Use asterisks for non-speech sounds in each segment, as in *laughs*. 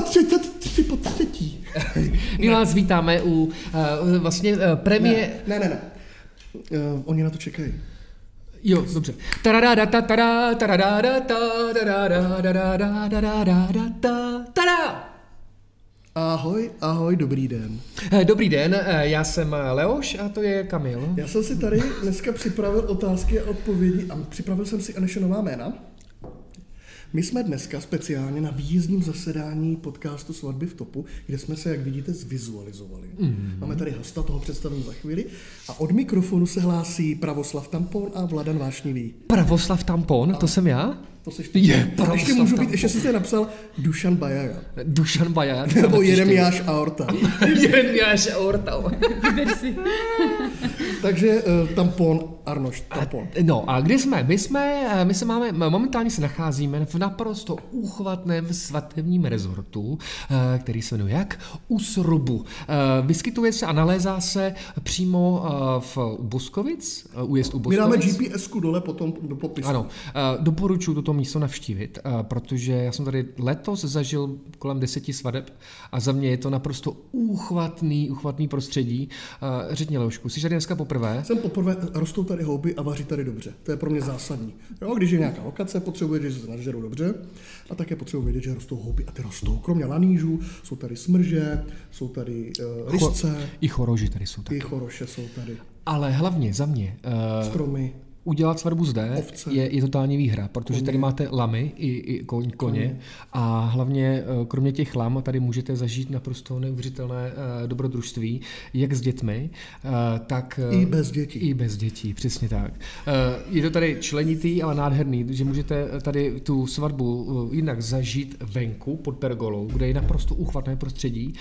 333 po třetí. My vás vítáme u uh, vlastně uh, premiér... Ne, ne, ne. Uh, oni na to čekají. Jo, dobře. Taradada, tada, taradada, taradada, taradada, taradada, tada! Ahoj, ahoj, dobrý den. Eh, Dobrý den, eh, já jsem Leoš a to je Kamil. Já jsem si tady dneska připravil otázky a odpovědi a připravil jsem si i naše nová jména. My jsme dneska speciálně na výjezdním zasedání podcastu Svatby v topu, kde jsme se, jak vidíte, zvizualizovali. Mm. Máme tady hosta, toho představím za chvíli. A od mikrofonu se hlásí Pravoslav Tampon a Vladan Vášnivý. Pravoslav Tampon, to jsem já? To seš ty. Je, A ještě můžu být, ještě jsem si napsal Dušan Bajaga. Dušan Baja. Nebo Jeremiáš Aorta. *laughs* Jeremiáš si. *laughs* Takže uh, Tampon, Arnoš, Tampon. No a kde jsme? My jsme, eh, my se máme, momentálně se nacházíme v naprosto úchvatném svatebním rezortu, eh, který se jmenuje jak? Usrubu. Eh, Vyskytuje se a nalézá se přímo eh, v u Boskovic, eh, újezd u My dáme Boskovic. GPS-ku dole potom do popisu. Ano, eh, doporučuji toto místo navštívit, eh, protože já jsem tady letos zažil kolem deseti svadeb a za mě je to naprosto úchvatný, úchvatný prostředí. Eh, Řekni, Leošku, jsi tady dneska poprvé? Jsem poprvé, rostou tady houby a vaří tady dobře. To je pro mě zásadní. Jo, když je nějaká lokace, potřebuji vědět, že se nažerou dobře. A také potřebuji vědět, že rostou houby a ty rostou. Kromě lanížů jsou tady smrže, jsou tady uh, ryžce, I choroži tady jsou tak. i choroše jsou tady, Ale hlavně za mě, uh, stromy. Udělat svatbu zde Ovce. je, je totální výhra, protože tady máte lamy i, i koň, koně a hlavně eh, kromě těch lam tady můžete zažít naprosto neuvěřitelné eh, dobrodružství, jak s dětmi, eh, tak I bez dětí. I bez dětí, přesně tak. Je to tady členitý, ale nádherný, že můžete tady tu svatbu jinak zažít venku pod pergolou, kde je naprosto úchvatné prostředí.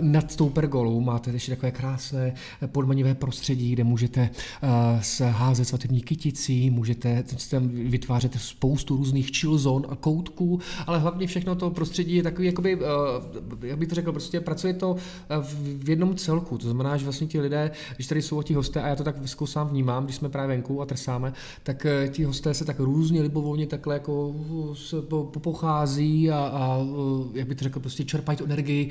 Nad tou pergolou máte ještě takové krásné podmanivé prostředí, kde můžete se házet svatební kyticí, můžete tam vytvářet spoustu různých chill zón a koutků, ale hlavně všechno to prostředí je takový, jakoby, eh, jak bych to řekl, prostě pracuje to eh, v jednom celku. To znamená, že vlastně ti lidé, když tady jsou ti hosté, a já to tak vyskou sám vnímám, když jsme právě venku a trsáme, tak eh, ti hosté se tak různě libovolně takhle jako uh, se po- po- pochází a, a jak bych to řekl, prostě čerpají tu energii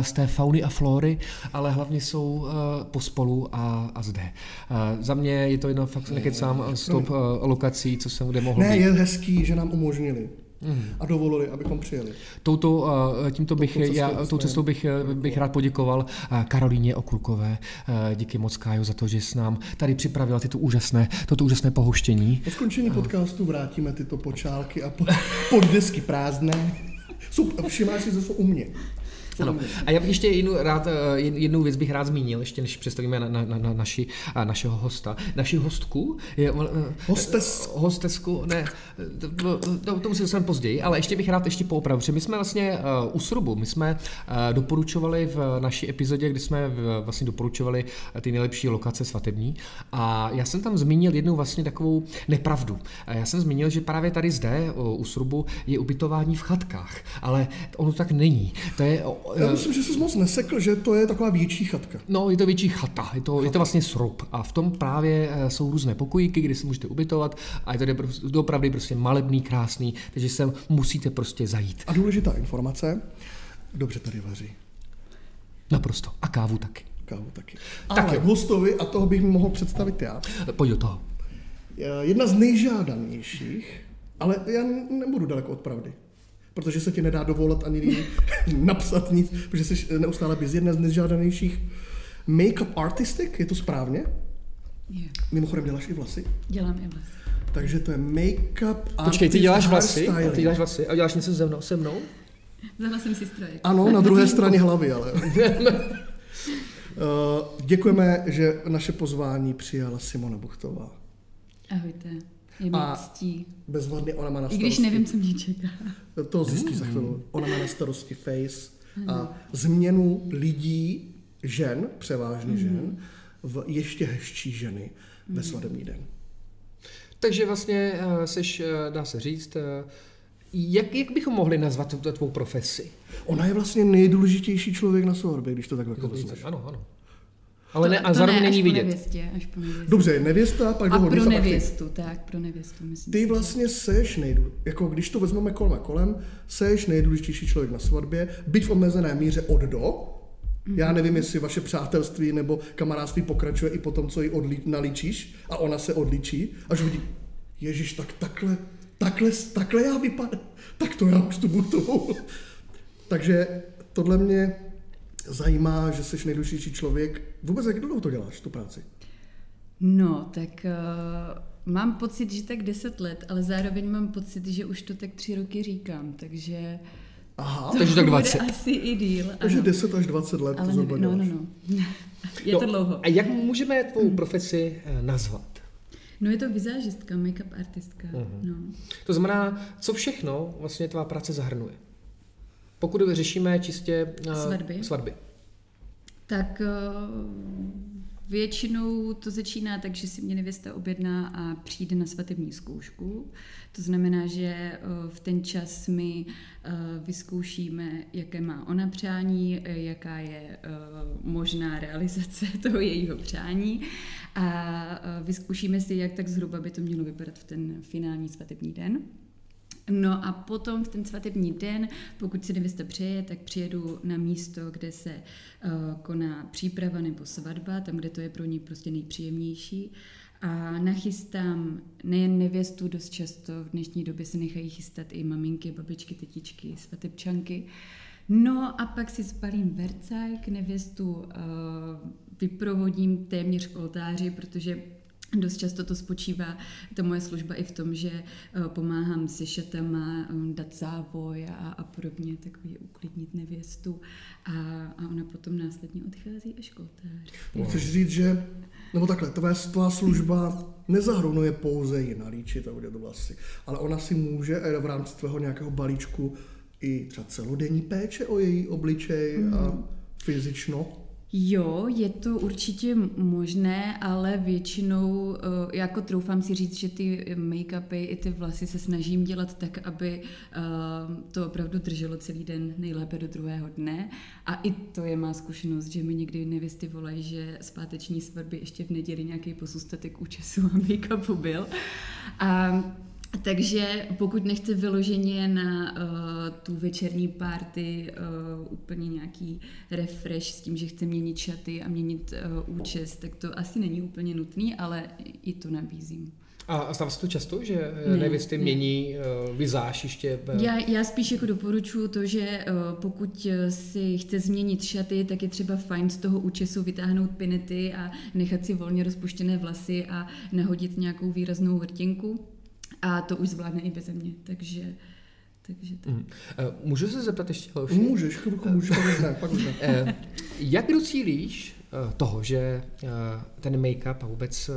z té fauny a flory, ale hlavně jsou pospolu a, a zde. Za mě je to jedno fakt nekecám z top uh, lokací, co jsem kde mohl Ne, být. je hezký, že nám umožnili a dovolili, abychom přijeli. Touto, uh, tímto bych, Touto cestou já, jsme- tou cestou bych, eh, bych rád poděkoval eh, Karolíně Okurkové. Eh, Díky moc, Kájo, za to, že s nám tady připravila tyto úžasné, toto úžasné pohuštění. Po skončení podcastu vrátíme tyto počálky a po, *laughs* poddesky prázdné. Jsou, všimáš si, že jsou u mě. Ano. mě. A já bych ještě jednu, rád, eh, jed- jednu věc bych rád zmínil, ještě než představíme na, na, na, na naši, a našeho hosta. Naši hostku je... eh, Hostes. Hostesku, ne, to, to, to, musím jsem později, ale ještě bych rád ještě poopravil, protože my jsme vlastně uh, u Srubu, my jsme uh, doporučovali v naší epizodě, kdy jsme v, vlastně doporučovali eh, ty nejlepší lokace svatební a já jsem tam zmínil jednu vlastně takovou nepravdu. Eh, Já jsem zmínil, že právě tady zde u Srubu je ubytování v chatkách, ale ono tak není. To je, Já myslím, že jsi moc nesekl, že to je taková větší chatka. No, je to větší chata, je to, je to vlastně srub a v tom právě eh, jsou různé pokojíky, kde si můžete ubytovat a je to doopravdy prostě malebný, krásný, takže sem musíte prostě zajít. A důležitá informace, dobře tady vaří. Naprosto. A kávu taky. Kávu taky. Tak Ale hostovi, a toho bych mohl představit já, Pojď do toho. je jedna z nejžádanějších, ale já nebudu daleko od pravdy. Protože se ti nedá dovolat ani *laughs* napsat nic, protože jsi neustále bez jedna z nejžádanějších make-up artistik, je to správně? Je. Mimochodem děláš i vlasy. Dělám i vlasy. Takže to je make-up Počkej, ty děláš vlasy? hairstyling. Ty děláš vlasy a děláš něco se mnou? Se mnou? Vzala jsem si strojek. Ano, na druhé *laughs* straně hlavy, ale. *laughs* Eh, Děkujeme, že naše pozvání přijala Simona Buchtová. Ahojte. Je mi A- ctí. Bezvadně ona má na I starosti. když nevím, co mě čeká. *laughs* To zjistí za chvíli. Ona má na starosti face a změnu lidí, žen, převážně žen, v ještě hezčí ženy ve svatební den. Takže vlastně eh, seš, eh, dá se říct, eh, jak, jak bychom mohli nazvat tuto tvou profesi? Ona je vlastně nejdůležitější člověk na svatbě, když to takhle vezmeš. Ano, ano. Ale ne, a to zároveň ne, není až vidět. Po nevěstě, až po nevěstě. Dobře, nevěsta, pak A pro nevěstu, tak, pro nevěstu, myslím Ty vlastně seš nejdu, jako když to vezmeme kolem a kolem, seš nejdůležitější člověk na svatbě, byť v omezené míře od do. Já nevím, jestli vaše přátelství nebo kamarádství pokračuje i po tom, co ji odlí, nalíčíš a ona se odličí, až vidí, Ježíš, tak takhle, takhle, takhle já vypadám, tak to já už tu budu. *laughs* Takže tohle mě zajímá, že jsi nejdůležitější člověk. Vůbec jak dlouho to děláš, tu práci? No, tak uh, mám pocit, že tak 10 let, ale zároveň mám pocit, že už to tak tři roky říkám, takže Aha, to Takže tak bude 20. asi i díl. takže ano. 10 až 20 let ale to zhruba nevím, no, no, no. *laughs* Je to dlouho. A jak můžeme tvou profesi eh, nazvat? No je to vizážistka, make-up artistka. Mhm. No. To znamená, co všechno vlastně tvá práce zahrnuje? Pokud řešíme čistě eh, Svatby. svatby. Tak eh, většinou to začíná tak, že si mě nevěsta objedná a přijde na svatební zkoušku. To znamená, že eh, v ten čas my eh, vyzkoušíme, jaké má ona přání, jaká je možná realizace *laughs* toho jejího přání a vyzkoušíme si, jak tak zhruba by to mělo vypadat v ten finální svatební den. No a potom v ten svatební den, pokud si nevěsta přeje, tak přijedu na místo, kde se uh, koná příprava nebo svatba, tam, kde to je pro ní prostě nejpříjemnější. A nachystám nejen nevěstu, dost často v dnešní době se nechají chystat i maminky, babičky, tetičky, svatebčanky. No a pak si spalím vercajk, nevěstu uh, vyprovodím téměř k oltáři, protože Dost často to spočívá, ta moje služba i v tom, že eh, pomáhám se šatama, eh, dát závoj a, a podobně, takový uklidnit nevěstu a, a ona potom následně odchází až k oltáři. No. Chceš říct, že, nebo takhle, tvá, tvá služba nezahrnuje pouze ji nalíčit a udělat vlasy, ale ona si může eh, v rámci tvého nějakého balíčku i třeba celodenní péče o její obličej mm. a fyzično. Jo, je to určitě možné, ale většinou, eh, jako troufám si říct, že ty make-upy i ty vlasy se snažím dělat tak, aby eh, to opravdu drželo celý den, nejlépe do druhého dne. A i to je má zkušenost, že mi někdy nevěsty volají, že zpáteční svatby ještě v neděli nějaký pozůstatek účesu a make-upu byl. A takže pokud nechce vyloženě na uh, tu večerní party uh, úplně nějaký refresh s tím, že chce měnit šaty a měnit uh, účes, tak to asi není úplně nutný, ale i to nabízím. A stává se to často, že Ne, ne, nevěsty ne. mění uh, vizáž ještě? Já, já spíš jako doporučuji to, že uh, pokud si chce změnit šaty, tak je třeba fajn z toho účesu vytáhnout pinety a nechat si volně rozpuštěné vlasy a nahodit nějakou výraznou vrtěnku. A to už zvládne i beze mě, takže, takže tak. Uh, Můžu se zeptat ještě, Leoši? Můžeš, chvilku můžeš, pak už ne, pak už ne. Eh, Jak docílíš eh, toho, že eh, ten make-up a vůbec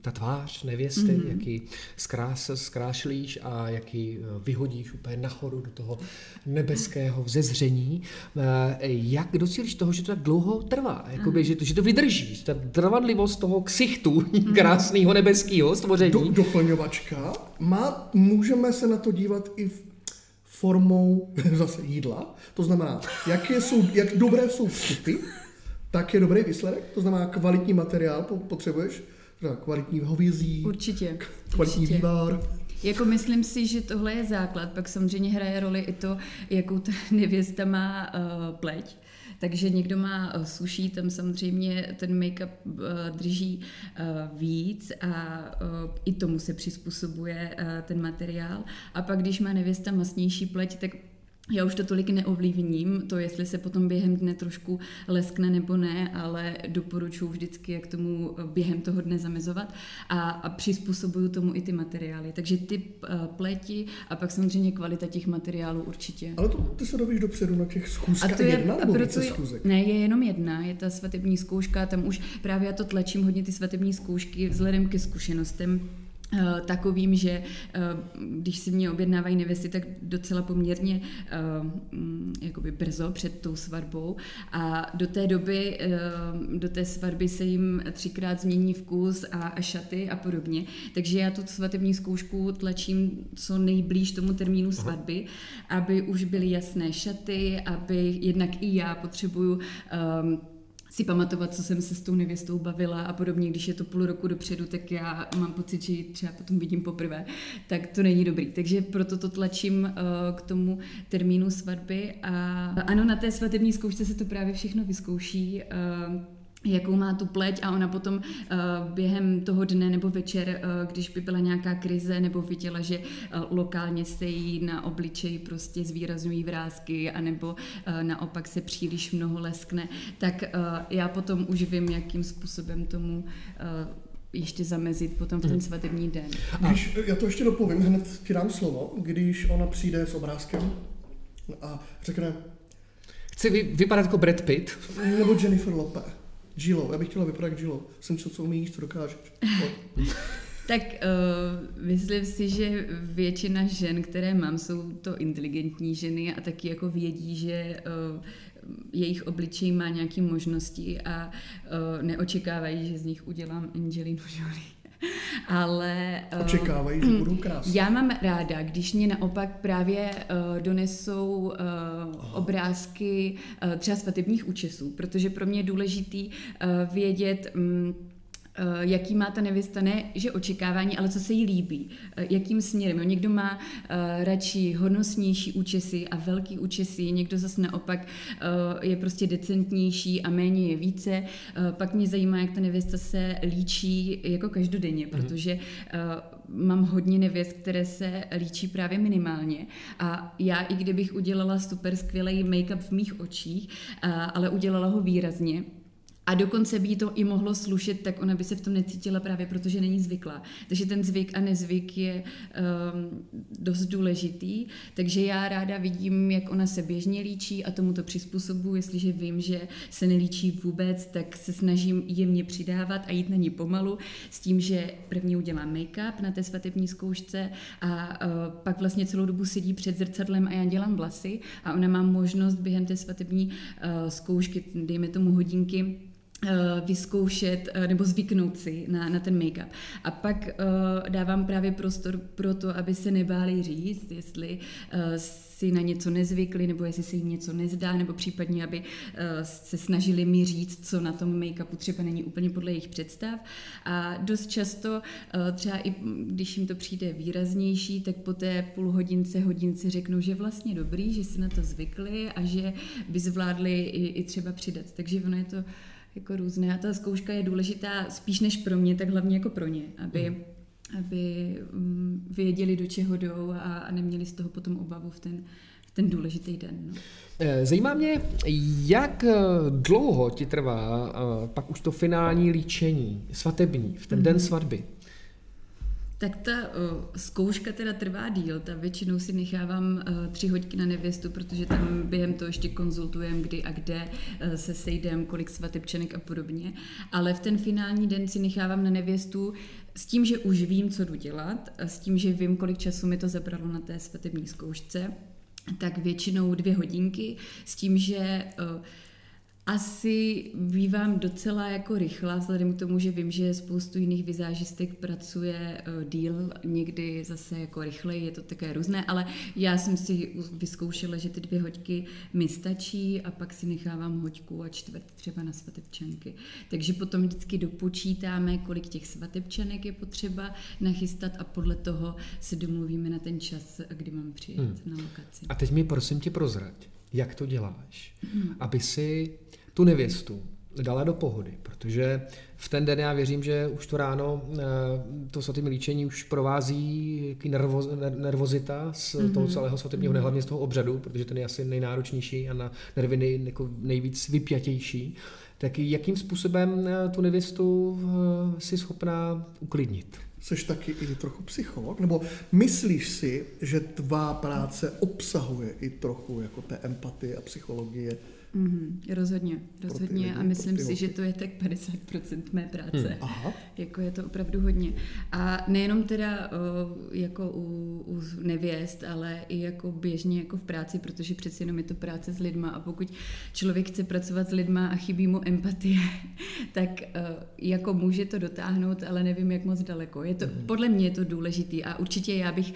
ta tvář nevěsty, Mhm. mm-hmm. jaký zkrás, zkrášlíš a jaký eh, vyhodíš úplně nahoru do toho nebeského vzezření. Eh, Jak docílíš toho, že to tak dlouho trvá? Jakoby, že, to, že to vydržíš, ta trvanlivost toho ksichtu Mhm. *laughs* krásného nebeského stvoření. Do, doplňovačka. Má, můžeme se na to dívat i v formou *laughs* zase jídla. To znamená, jak, je, jsou, jak dobré jsou vstupy, tak je dobrý výsledek. To znamená, kvalitní materiál po- potřebuješ, kvalitní hovězí, Určitě. kvalitní určitě. vývar. Jako myslím si, že tohle je základ, pak samozřejmě hraje roli i to, jakou ta *laughs* nevěsta má uh, pleť. Takže někdo má uh, suší, tam samozřejmě ten make-up uh, drží víc a i tomu se přizpůsobuje ten materiál. A pak, když má nevěsta masnější pleť, tak já už to tolik neovlivním, to jestli se potom během dne trošku leskne nebo ne, ale doporučuji vždycky, jak tomu během toho dne zamezovat a, a přizpůsobuju tomu i ty materiály. Takže typ uh, pleti a pak samozřejmě kvalita těch materiálů určitě. Ale to, ty se dovíš dopředu na těch A schůzkách to je, jedna nebo proto schůzek? ne, je jenom jedna, je ta svatební zkouška, tam už právě já to tlačím hodně ty svatební zkoušky vzhledem ke zkušenostem, eh, takovým, že eh, když si mě objednávají nevěsty, tak docela poměrně eh, mm, jakoby brzo před tou svatbou. A do té doby, eh, do té svatby se jim třikrát změní vkus a, a šaty a podobně, takže já tu svatební zkoušku tlačím co nejblíž tomu termínu svatby, aby už byly jasné šaty, aby jednak i já potřebuju um, si pamatovat, co jsem se s tou nevěstou bavila a podobně, když je to půl roku dopředu, tak já mám pocit, že ji třeba potom vidím poprvé, tak to není dobrý. Takže proto to tlačím uh, k tomu termínu svatby a ano, na té svatební zkoušce se to právě všechno vyzkouší. Jakou má tu pleť a ona potom uh, během toho dne nebo večer, uh, když by byla nějaká krize nebo viděla, že uh, lokálně se jí na obličeji prostě zvýrazňují vrázky anebo uh, naopak se příliš mnoho leskne, tak uh, já potom už vím, jakým způsobem tomu uh, ještě zamezit potom v ten mhm. svatební den. Když, já to ještě dopovím, hned ti dám slovo, když ona přijde s obrázkem a řekne... Chci vy, vypadat jako Brad Pitt. Nebo Jennifer Lopez. Gilo, já bych chtěla vypadat jak Gilo. Jsem co, co umíš, co dokážeš. *laughs* tak uh, myslím si, že většina žen, které mám, jsou to inteligentní ženy a taky jako vědí, že uh, jejich obličej má nějaké možnosti a uh, neočekávají, že z nich udělám Angelinu Jolie. *laughs* Ale... Uh, Očekávají, že budou krásné. Já mám ráda, když mě naopak právě uh, donesou uh, obrázky třeba svatebních účesů, protože pro mě je důležitý vědět... Eh, jaký má ta nevěsta, ne, že očekávání, ale co se jí líbí, eh, jakým směrem. Jo, někdo má uh, radši hodnostnější účesy a velký účesy, někdo zase naopak uh, je prostě decentnější a méně je více. Uh, pak mě zajímá, jak ta nevěsta se líčí jako každodenně, mm protože uh, mám hodně nevěst, které se líčí právě minimálně a já i kdybych udělala super skvělý make-up v mých očích, uh, ale udělala ho výrazně, a dokonce by jí to i mohlo slušet, tak ona by se v tom necítila právě, protože není zvyklá. Takže ten zvyk a nezvyk je um, dost důležitý. Takže já ráda vidím, jak ona se běžně líčí a tomu to přizpůsobuji. Jestliže vím, že se nelíčí vůbec, tak se snažím jemně přidávat a jít na ní pomalu s tím, že první udělám make-up na té svatební zkoušce a uh, pak vlastně celou dobu sedí před zrcadlem a já dělám vlasy a ona má možnost během té svatební uh, zkoušky, dejme tomu hodinky, vyzkoušet eh, nebo zvyknout si na, na ten make-up. A pak uh, dávám právě prostor pro to, aby se nebáli říct, jestli uh, si na něco nezvykli, nebo jestli se jim něco nezdá, nebo případně, aby uh, se snažili mi říct, co na tom make-upu třeba není úplně podle jejich představ. A dost často, uh, třeba i když jim to přijde výraznější, tak po té půl hodince, hodince řeknou, že vlastně dobrý, že si na to zvykli a že by zvládli i, i třeba přidat. Takže ono je to jako různé. A ta zkouška je důležitá spíš než pro mě, tak hlavně jako pro ně, aby, mm. aby věděli, do čeho jdou a, a neměli z toho potom obavu v ten, v ten důležitý den. No. Eh, zajímá mě, jak eh, dlouho ti trvá eh, pak už to finální líčení, svatební, v ten mm-hmm. den svatby? Tak ta uh, zkouška teda trvá díl, ta většinou si nechávám uh, tři hodiny na nevěstu, protože tam během toho ještě konzultujeme, kdy a kde uh, se sejdem, kolik svatebčenek a podobně. Ale v ten finální den si nechávám na nevěstu s tím, že už vím, co jdu dělat, s tím, že vím, kolik času mi to zabralo na té svatební zkoušce, tak většinou dvě hodinky, s tím, že uh, asi bývám docela jako rychlá, vzhledem k tomu, že vím, že spoustu jiných vizážistek pracuje uh, díl, někdy zase jako rychleji, je to také různé, ale já jsem si vyzkoušela, že ty dvě hoďky mi stačí a pak si nechávám hoďku a čtvrt třeba na svatebčanky. Takže potom vždycky dopočítáme, kolik těch svatebčanek je potřeba nachystat a podle toho se domluvíme na ten čas, kdy mám přijet hmm. na lokaci. A teď mi prosím tě prozrať, jak to děláš, hmm. aby si tu nevěstu dala do pohody, protože v ten den já věřím, že už to ráno eh, to svatým líčení už provází nervoz, nervozita z mm-hmm. toho celého svatebního, mm-hmm. hlavně z toho obřadu, protože ten je asi nejnáročnější a na nervy nej, jako nejvíc vypjatější. Tak jakým způsobem eh, tu nevěstu si schopná uklidnit? Jsi taky i trochu psycholog? Nebo myslíš si, že tvá práce obsahuje i trochu jako té empatie a psychologie Mm-hmm, rozhodně, rozhodně a myslím si, že to je tak 50% mé práce. Hmm. Aha. Jako je to opravdu hodně. A nejenom teda o, jako u, u nevěst, ale i jako běžně jako v práci, protože přeci jenom je to práce s lidma a pokud člověk chce pracovat s lidma a chybí mu empatie, *laughs* tak o, jako může to dotáhnout, ale nevím, jak moc daleko. Je to, hmm. Podle mě je to důležitý a určitě já bych, o,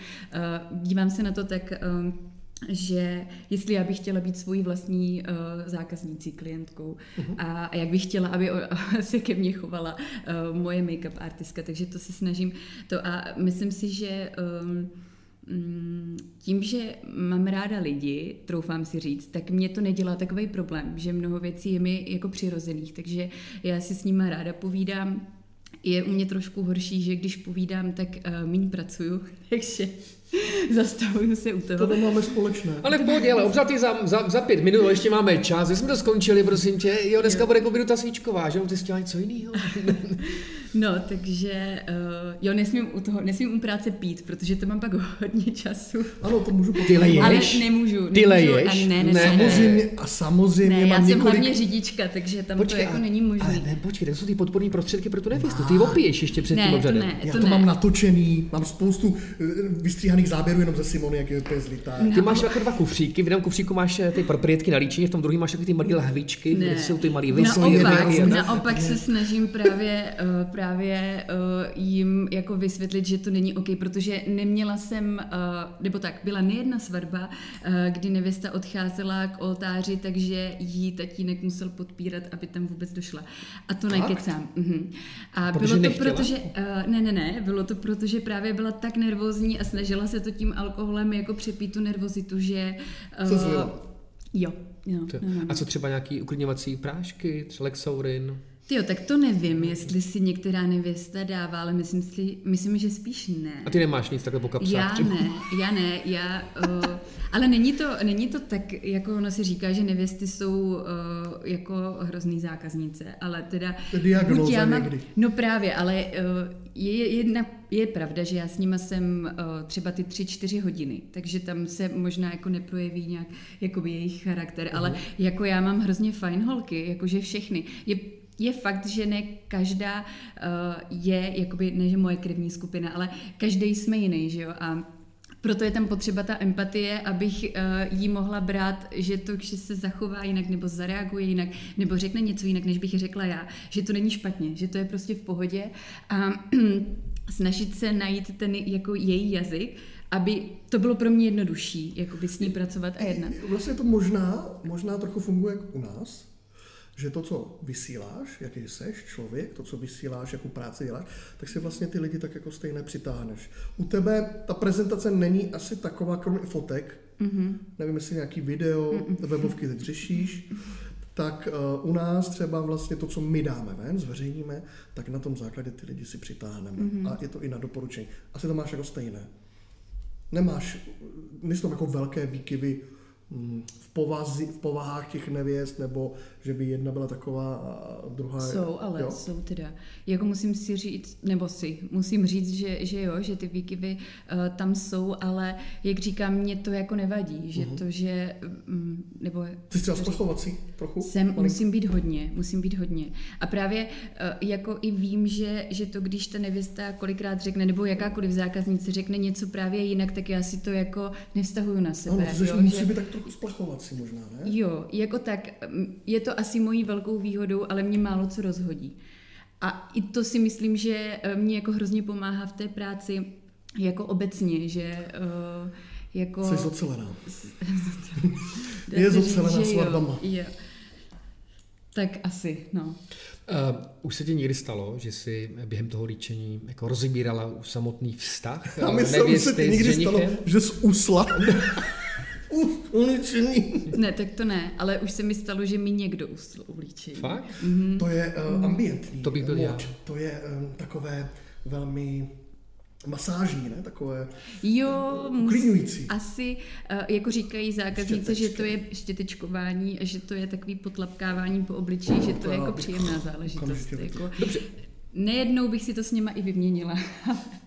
dívám se na to tak, o, že jestli já bych chtěla být svojí vlastní uh, zákaznící, klientkou. Uh-huh. a, a jak bych chtěla, aby o, *laughs* se ke mně chovala uh, moje make-up artistka, takže to se snažím. To a myslím si, že um, tím, že mám ráda lidi, troufám si říct, tak mě to nedělá takový problém, že mnoho věcí je mi jako přirozených, takže já si s nima ráda povídám. Je u mě trošku horší, že když povídám, tak uh, méně pracuju, *laughs* takže *laughs* Zastavuju se u toho. To máme společné. Ale v pohodě, ale obřad za, za, za, pět minut, ještě máme čas. jsme to skončili, prosím tě. Jo, dneska jo. bude jako minuta svíčková, že? Ty jsi chtěla něco jiného. *laughs* no, takže uh, jo, nesmím u toho, nesmím u práce pít, protože to mám pak hodně času. Ano, to můžu Ty leješ? Ale nemůžu. nemůžu Ty leješ? A ne, ne, ne, samozřejmě, a samozřejmě ne, mám já několik... jsem hlavně řidička, takže tam počkej, to jako není možné. Ale ne, počkej, to jsou ty podporní prostředky pro tu nevěstu. Ty opiješ ještě před ne, tím obřadem. To ne, já to, to ne. mám natočený, mám spoustu eh, vystříhaných záběrů jenom ze Simony, jak je úplně zlitá. No. Ty máš jako dva kufříky, v jednom kufříku máš eh, ty proprietky na líčení, v tom druhém máš takový ty malé lahvičky, ne. kde jsou ty malé Naopak, naopak se snažím právě, uh, právě uh, jim jako vysvětlit, že to není OK, protože neměla jsem, uh, nebo tak, byla nejedna svatba, uh, kdy nevěsta odcházela k oltáři, takže jí tatínek musel podpírat, aby tam vůbec došla. A to Fakt? nekecám. Uh-huh. A protože bylo to nechtěla? proto, že, uh, ne, ne, ne, bylo to proto, že právě byla tak nervózní a snažila se to tím alkoholem jako přepít tu nervozitu, že... Se zlila. Jo. jo To- no, no. A co třeba nějaký uklidňovací prášky, třeba Lexaurin? Jo, tak to nevím, jestli si některá nevěsta dává, ale myslím, si, myslím že spíš ne. A ty nemáš nic takhle po kapsách? Já třeba? ne, já ne, já, uh, ale není to, není to tak, jako ono si říká, že nevěsty jsou uh, jako hrozný zákaznice, ale teda... Diagnóza buď já mám, někdy. No právě, ale uh, je, je, jedna, je pravda, že já s nima jsem uh, třeba ty tři, čtyři hodiny, takže tam se možná jako neprojeví nějak jakoby jejich charakter, uh-huh. ale jako já mám hrozně fajn holky, jakože všechny. Je je fakt, že ne každá uh, je, jakoby, ne že moje krevní skupina, ale každý jsme jiný, že jo? A proto je tam potřeba ta empatie, abych uh, jí mohla brát, že to, že se zachová jinak, nebo zareaguje jinak, nebo řekne něco jinak, než bych řekla já, že to není špatně, že to je prostě v pohodě a *clears throat* snažit se najít ten jako její jazyk, aby to bylo pro mě jednodušší, jakoby s ní pracovat a jednat. Vlastně to možná, možná trochu funguje jako u nás, že to, co vysíláš, jaký seš člověk, to, co vysíláš, jakou práci děláš, tak si vlastně ty lidi tak jako stejné přitáhneš. U tebe ta prezentace není asi taková, kromě fotek, mm-hmm. nevím, jestli nějaký video, mm-hmm. webovky teď řešíš, tak uh, u nás třeba vlastně to, co my dáme ven, zveřejníme, tak na tom základě ty lidi si přitáhneme. Mm-hmm. A je to i na doporučení. Asi to máš jako stejné. Nemáš, nejsou tam jako velké výkyvy v, povazi, v povahách těch nevěst, nebo že by jedna byla taková a druhá... Jsou, ale jo? jsou teda. Jako musím si říct, nebo si, musím říct, že, že jo, že ty výkyvy uh, tam jsou, ale jak říkám, mě to jako nevadí, že Mhm. to, že, um, nebo Jsi třeba splachovací trochu? jsem, Malinko? musím být hodně, musím být hodně. A právě uh, jako i vím, že, že to, když ta nevěsta kolikrát řekne, nebo jakákoliv zákaznice řekne něco právě jinak, tak já si to jako nevztahuju na sebe. Ano, jo, že musí být tak trochu splachovací možná, ne? Jo, jako tak, je to asi mojí velkou výhodou, ale mě málo co rozhodí. A i to si myslím, že eh, mě jako hrozně pomáhá v té práci jako obecně, že uh, jako... Jsi zocelená. *laughs* *laughs* je zocelená jo, svatbama. Jo. Tak asi, no. Uh, už se ti někdy stalo, že jsi během toho líčení jako rozebírala už samotný vztah A mi se, ti s někdy stalo, že jsi usla. *laughs* Uf, uličený. Ne, tak to ne, ale už se mi stalo, že mi někdo usl ulíčí. Fakt? Mhm. To je uh, ambientní. To bych byl mod. já. To je um, takové velmi masážní, ne? Takové Jo, mus, uklidňující. asi, uh, jako říkají zákaznice, že to je štětečkování a že to je takový potlapkávání po obličeji, že to je jako příjemná záležitost. Jako. Dobře, Nejednou bych si to s nima i vyměnila. *laughs*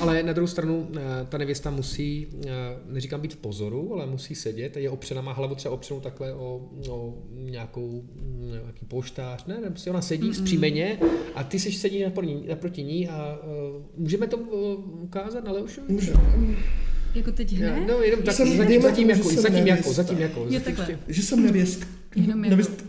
ale na druhou stranu eh, ta nevěsta musí, eh, neříkám být v pozoru, ale musí sedět, je opřena, má hlavu třeba opřenou takhle o, o nějakou, mm, nějaký polštář, ne, ne, prostě ona sedí vzpřímeně a ty jsi sedí naproti, naproti ní a uh, můžeme to uh, ukázat na Leošovi? Může. Já- jako teď hned? No, jenom tak, Jsem- zatím, dejme zatím, jako, že jsem zatím jako, zatím jako. Jo, takhle. Že jsem nevěst, Jenom jako- nevěst,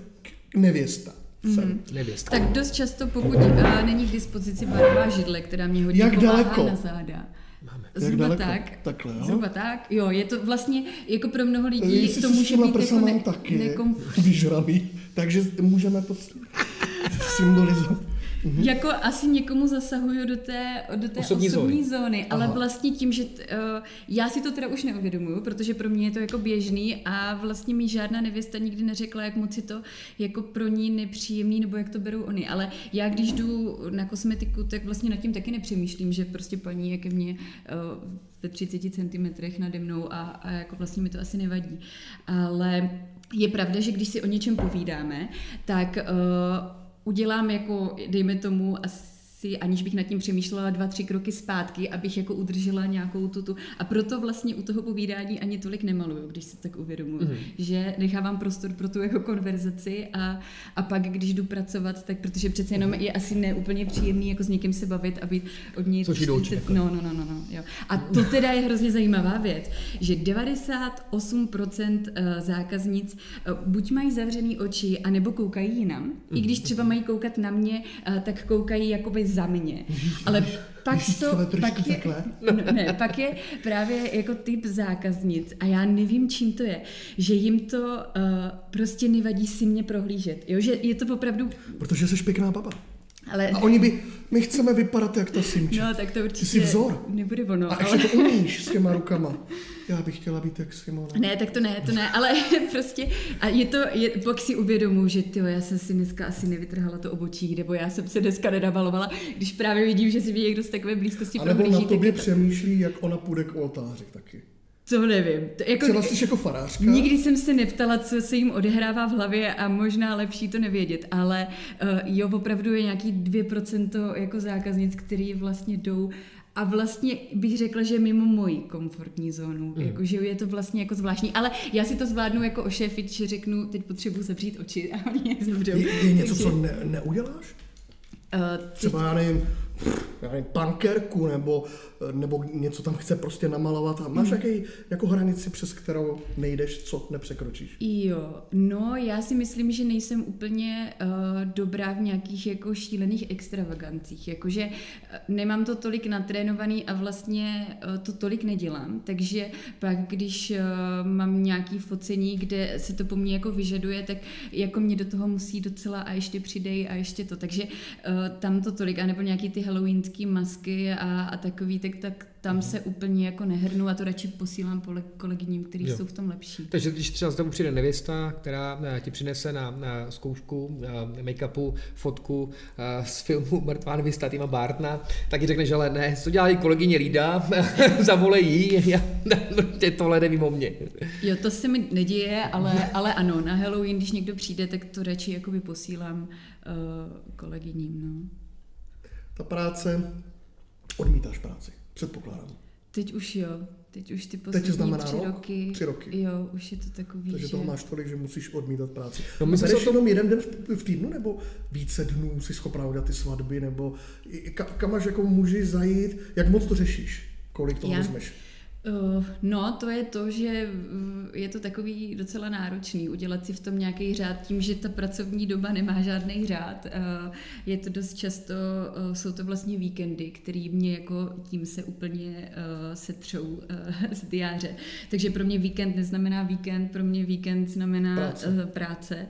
nevěsta. Jsem. nevěstka. Tak dost často, pokud uh, není k dispozici barová židle, která mě hodně Jak daleko? na záda, máme. Zhruba daleko? tak. Takhle, jo? Zhruba tak. Jo, je to vlastně jako pro mnoho lidí Jestli to může být jako ne, taky nekomfortní. vyžraný, takže můžeme to *laughs* symbolizovat. Mm-hmm. Jako asi někomu zasahuju do té, do té Osobní osobní, zóny. zóny, ale Aha. vlastně tím, že t, uh, já si to teda už neuvědomuju, protože pro mě je to jako běžný a vlastně mi žádná nevěsta nikdy neřekla, jak moc je to jako pro ní nepříjemný, nebo jak to berou oni. Ale já když jdu na kosmetiku, tak vlastně nad tím taky nepřemýšlím, že prostě paní je ke mně uh, ve 30 cm nade mnou a, a jako vlastně mi to asi nevadí. Ale je pravda, že když si o něčem povídáme, tak uh, udělám jako, dejme tomu, asi aniž bych nad tím přemýšlela dva, tři kroky zpátky, abych jako udržela nějakou tu, tu. A proto vlastně u toho povídání ani tolik nemaluju, když si tak uvědomuji, mm-hmm. že nechávám prostor pro tu jako konverzaci a, a pak, když jdu pracovat, tak protože přece jenom je asi neúplně příjemný jako s někým se bavit a být od něj Což do očí, jako. no, no, no, no, no, jo. A to teda je hrozně zajímavá věc, že 98% eh, zákaznic eh, buď mají zavřený oči, anebo koukají jinam. I když třeba mají koukat na mě, eh, tak koukají jakoby za mě. Ale pak ale trošku pak je, no, ne, pak je právě jako typ zákaznic a já nevím, čím to je, že jim to uh, prostě nevadí si mě prohlížet. Jo, že je to opravdu, Protože jsi pěkná baba. ale... A oni by, my chceme vypadat jak ta Simča. No, tak to určitě jsi vzor. nebude ono. A ale- ještě to umíš s těma rukama. Já bych chtěla být jak Simona. Ne, tak to ne, to ne, ale *laughs* prostě a je to, je, pak si uvědomuji, že tyjo, já jsem si dneska asi nevytrhala to obočí, nebo já jsem se dneska nedabalovala, když právě vidím, že si mě někdo z takové blízkosti A nebo prohlíží, na tak tobě to, přemýšlí, jak ona půjde k oltáři taky. to nevím. To, jako, Třeba jsi jako farářka. Nikdy jsem se neptala, co se jim odehrává v hlavě a možná lepší to nevědět, ale uh, jo, opravdu je nějaký 2% jako zákaznic, který vlastně jdou a vlastně bych řekla, že mimo moji komfortní zónu, mm. jako, že je to vlastně jako zvláštní, ale já si to zvládnu jako ošefit, že řeknu, teď potřebuji zavřít oči *laughs* a oni je zavřou. Je, je něco, Takže, co ne, neuděláš? Uh, teď, Třeba, já nevím, já nevím, pankerku, nebo, nebo něco tam chce prostě namalovat a máš Mm. jaký jako hranici, přes kterou nejdeš, co nepřekročíš. Jo, no já si myslím, že nejsem úplně uh, dobrá v nějakých jako šílených extravagancích, jakože uh, nemám to tolik natrénovaný a vlastně uh, to tolik nedělám, takže pak když uh, mám nějaký focení, kde se to po mně jako vyžaduje, tak jako mě do toho musí docela a ještě přidej a ještě to, takže uh, tam to tolik, anebo nějaký ty halloweenský masky a, a takový, tak, tak tam se úplně jako nehrnu a to radši posílám pole- kolegyním, kteří jsou v tom lepší. Takže když třeba z domu přijde nevěsta, která eh, ti přinese na, na zkoušku eh, make-upu fotku eh, z filmu Mrtvá nevěsta Tima Bartna, tak ji řekneš, ale ne, co dělá kolegyně Lída, *laughs* zavolej jí, *laughs* já, tohle jde mimo mě. Jo, to se mi neděje, ale, ale ano, na Halloween, když někdo přijde, tak to radši jakoby posílám uh, kolegyním, no. Ta práce, odmítáš práci, předpokládám. Teď už jo, teď už ty Teď poslední znamená tři rok? roky, Tři roky. jo, už je to takový, Takže že... toho máš tolik, že musíš odmítat práci. No, my jsme Bereš se to o tom- jenom jeden den v, týdnu, nebo více dnů si schopná udělat ty svatby, nebo kam až jako můžeš zajít, jak moc to řešíš, kolik toho Já- vezmeš? Uh, no, to je to, že uh, je to takový docela náročný udělat si v tom nějaký řád tím, že ta pracovní doba nemá žádný řád. Uh, je to dost často, jsou to vlastně víkendy, který mě jako tím se úplně setřou z diáře. Takže pro mě víkend neznamená víkend, pro mě víkend znamená Práce. práce.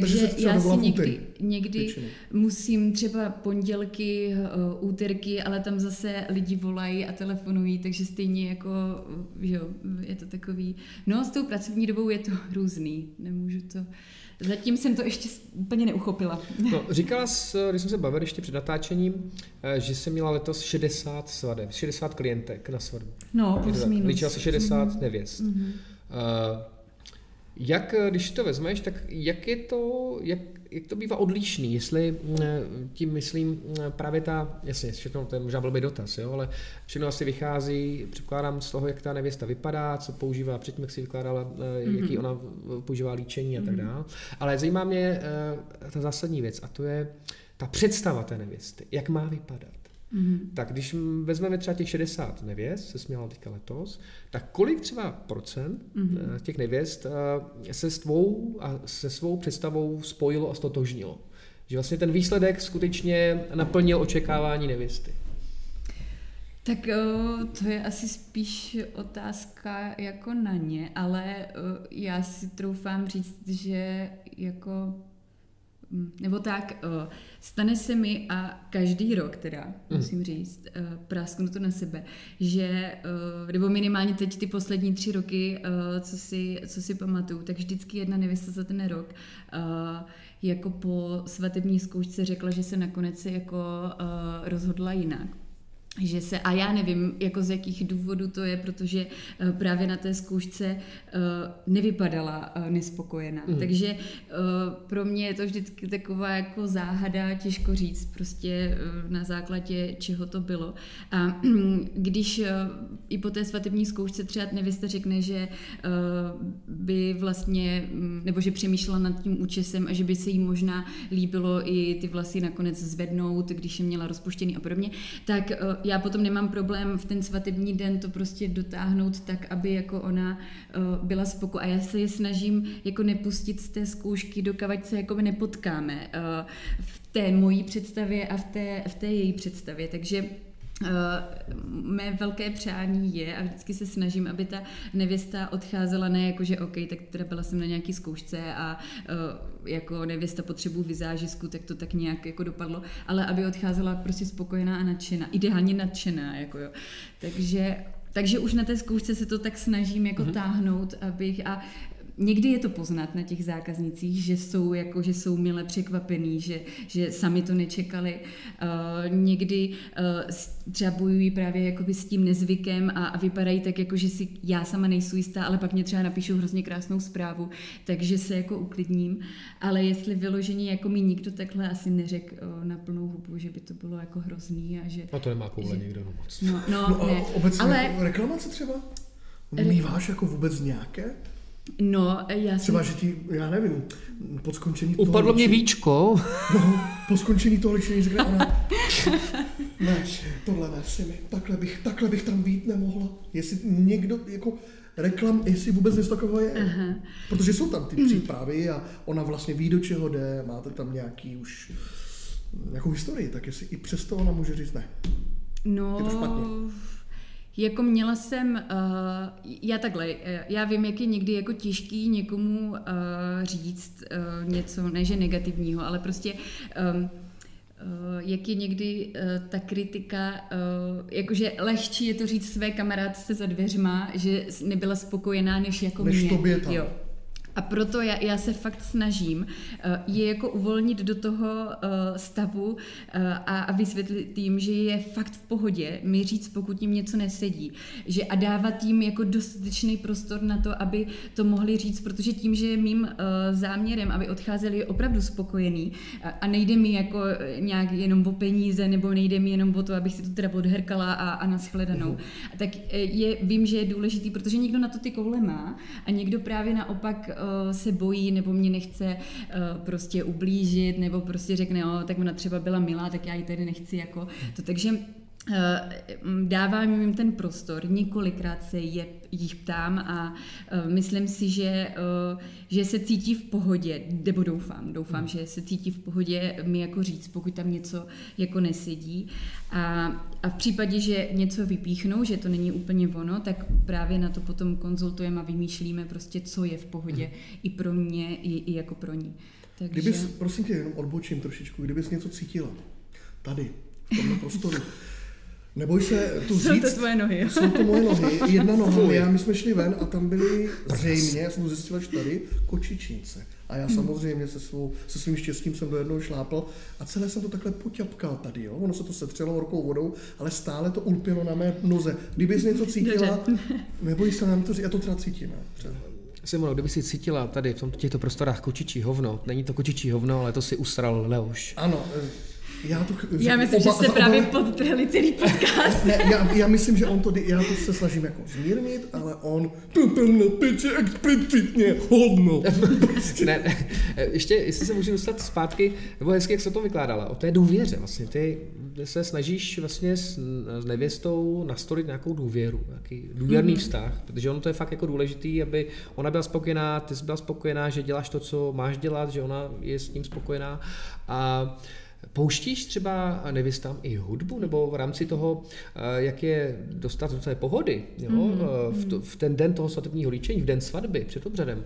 Takže Takže já si někdy, úterý někdy většinou. musím třeba pondělky, uh, úterky, ale tam zase lidi volají a telefonují, takže stejně jako, že jo, je to takový, no s tou pracovní dobou je to *laughs* různý, nemůžu to, zatím jsem to ještě úplně neuchopila. *laughs* No, říkala když jsme se bavili ještě před natáčením, eh, že jsi měla letos 60 svadeb, 60 klientek na svatbu. No, plus minus. Líčila se 60 nevěst. Mhm. Eh, Jak, eh, když to vezmeš, tak jak je to, jak, jak to bývá odlišný, jestli eh, tím myslím eh, právě ta, jasně, všechno, to je možná blbý dotaz, jo, ale všechno asi vychází, předpokládám z toho, jak ta nevěsta vypadá, co používá, předtím, jak si vykládala, Mhm. jaký ona používá líčení a tak dále. Ale zajímá mě ta zásadní věc a to je ta představa té nevěsty, jak má vypadat. Mhm. Tak když vezmeme třeba těch 60 nevěst, se směla teďka letos, tak kolik třeba procent Mhm. mm-hmm. těch nevěst eh, se s tvou a se svou představou spojilo a stotožnilo? Že vlastně ten výsledek skutečně naplnil očekávání nevěsty. Tak o, to je asi spíš otázka jako na ně, ale já si troufám říct, že jako nebo tak, o, stane se mi a každý rok teda, mm. musím říct, o, prásknu to na sebe, že, o, nebo minimálně teď ty poslední tři roky, co si, co si pamatuju, tak vždycky jedna nevěsta za ten rok jako po svatební zkoušce řekla, že se nakonec jako rozhodla jinak že se, a já nevím, jako z jakých důvodů to je, protože uh, právě na té zkoušce uh, nevypadala uh, nespokojená. Mm. Takže pro mě je to vždycky taková jako záhada, těžko říct prostě na základě čeho to bylo. A *clears throat* když i po té svatební zkoušce třeba nevěsta řekne, že by vlastně, um, nebo že přemýšlela nad tím účesem a že by se jí možná líbilo i ty vlasy nakonec zvednout, když je měla rozpuštěný a podobně, tak já potom nemám problém v ten svatební den to prostě dotáhnout tak, aby jako ona uh, byla spoko. A já se je snažím jako nepustit z té zkoušky, dokavať se jako nepotkáme uh, v té mojí představě a v té, v té její představě. Takže mé velké přání je a vždycky se snažím, aby ta nevěsta odcházela ne jako, že OK, tak teda byla jsem na nějaký zkoušce a uh, jako nevěsta potřebuji vizážisku, tak to tak nějak jako dopadlo, ale aby odcházela prostě spokojená a nadšená, ideálně nadšená, jako jo. Takže takže už na té zkoušce se to tak snažím jako mm-hmm. táhnout, abych a někdy je to poznat na těch zákaznicích, že jsou jako, že jsou mile překvapený, že, že sami to nečekali. Uh, někdy uh, třeba bojují právě jakoby s tím nezvykem a, a vypadají tak, jako že si já sama nejsou jistá, ale pak mě třeba napíšou hrozně krásnou zprávu, takže se jako uklidním. Ale jestli vyložení jako mi nikdo takhle asi neřekl uh, na plnou hubu, že by to bylo jako hrozný a že... A to nemá koule že, nikdo moc. No, no, no ne. obecně ale... Reklamace třeba? Míváš jako vůbec nějaké? No, já Třeba, jsem... že ti, já nevím, po skončení Upadlo toho mě víčko. No, po skončení toho ličení řekne ona, *laughs* ne, tohle ne, si mi, takhle bych, takhle bych tam být nemohla. Jestli někdo, jako, reklam, jestli vůbec něco takového je. Aha. Protože jsou tam ty přípravy a ona vlastně ví, do čeho jde, máte tam nějaký už nějakou historii, tak jestli i přesto ona může říct ne. No, je to špatně. Jako měla jsem, uh, já takhle, eh, já vím, jak je někdy jako těžký někomu uh, říct uh, něco, ne že negativního, ale prostě um, jak je někdy uh, ta kritika, uh, jakože lehčí je to říct své kamarádce za dveřma, že nebyla spokojená, než jako než mě. Tobě tam. Jo. A proto já, já se fakt snažím uh, je jako uvolnit do toho uh, stavu uh, a, a vysvětlit jim, že je fakt v pohodě mi říct, pokud jim něco nesedí. Že a dávat jim jako dostatečný prostor na to, aby to mohli říct, protože tím, že je mým záměrem, aby odcházeli opravdu spokojení a, nejde mi jako nějak jenom o peníze, nebo nejde mi jenom o to, abych si to teda odherkala a, a nashledanou, uh-huh. tak je, vím, že je důležitý, protože někdo na to ty koule má a někdo právě naopak Eh, se bojí nebo mě nechce eh, prostě ublížit nebo prostě řekne, o, tak ona třeba byla milá, tak já ji tady nechci jako to. Takže eh, dávám jim ten prostor, několikrát se je, jich ptám a myslím si, že, že se cítí v pohodě, nebo doufám, doufám, hmm. že se cítí v pohodě mi jako říct, pokud tam něco jako nesedí. A, a v případě, že něco vypíchnou, že to není úplně ono, tak právě na to potom konzultujeme a vymýšlíme prostě, co je v pohodě hmm. i pro mě, i, i jako pro ní. Takže... Kdybys, prosím tě, jenom odbočím trošičku, kdybys něco cítila tady, v tomto prostoru, *laughs* Neboj se tu říct. Jsou to tvoje nohy. Jo? Jsou to moje nohy. Jedna noha, já, my jsme šli ven a tam byly zřejmě, já jsem zjistil až tady, kočičnice. A já samozřejmě se, svou, se svým štěstím jsem do jednoho šlápl a celé jsem to takhle poťapkal tady, jo. Ono se to setřelo horkou vodou, ale stále to ulpilo na mé noze. Kdyby jsi něco cítila, *laughs* neboj se nám to říct, já to teda cítím. Třeba. Simono, kdyby si cítila tady v těchto prostorách kočičí hovno, není to kočičí hovno, ale to si ustral Leoš. Ano, já, to, já myslím, oba, že jste právě oba... podtrhli celý podcast. ne, já, já, myslím, že on to, já to se snažím jako zmírnit, ale on to tam napiče explicitně hodno. ne, *laughs* ne, ještě, jestli se můžu dostat zpátky, nebo hezky, jak se to vykládala, o té důvěře vlastně. Ty se snažíš vlastně s, s nevěstou nastolit nějakou důvěru, nějaký důvěrný mm-hmm. vztah, protože ono to je fakt jako důležitý, aby ona byla spokojená, ty jsi byla spokojená, že děláš to, co máš dělat, že ona je s tím spokojená a Pouštíš třeba nevěstám i hudbu, nebo v rámci toho, eh, jak je dostat do té pohody, jo? Mm, v, to, v ten den toho svatebního líčení, v den svatby před obřadem,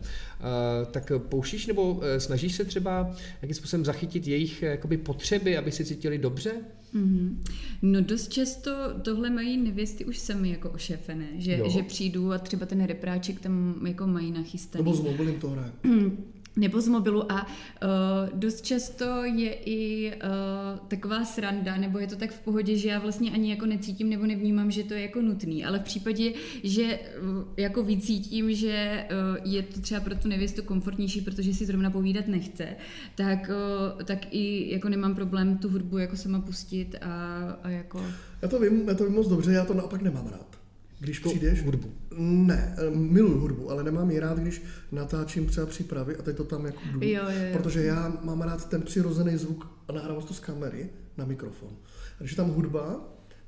tak pouštíš nebo snažíš se třeba jakým způsobem zachytit jejich jakoby, potřeby, aby si cítili dobře? Mm-hmm. No dost často tohle mají nevěsty už sami jako ošefené, že, že přijdu a třeba ten repráček tam jako mají nachystaný. Nebo s mobilem to hraje. *clears throat* nebo z mobilu a uh, dost často je i uh, taková sranda, nebo je to tak v pohodě, že já vlastně ani jako necítím nebo nevnímám, že to je jako nutný, ale v případě, že uh, jako vycítím, že uh, je to třeba pro tu nevěstu komfortnější, protože si zrovna povídat nechce, tak, uh, tak i jako nemám problém tu hudbu jako sama pustit a, a jako... Já to vím, já to vím moc dobře, já to naopak nemám rád. Když To přijdeš... hudbu. Ne, eh, miluju hudbu, ale nemám ji rád, když natáčím třeba přípravy a teď to tam jako jdu. Jo, jo, jo. Protože já mám rád ten přirozený zvuk a nahrávám to z kamery na mikrofon. A když je tam hudba,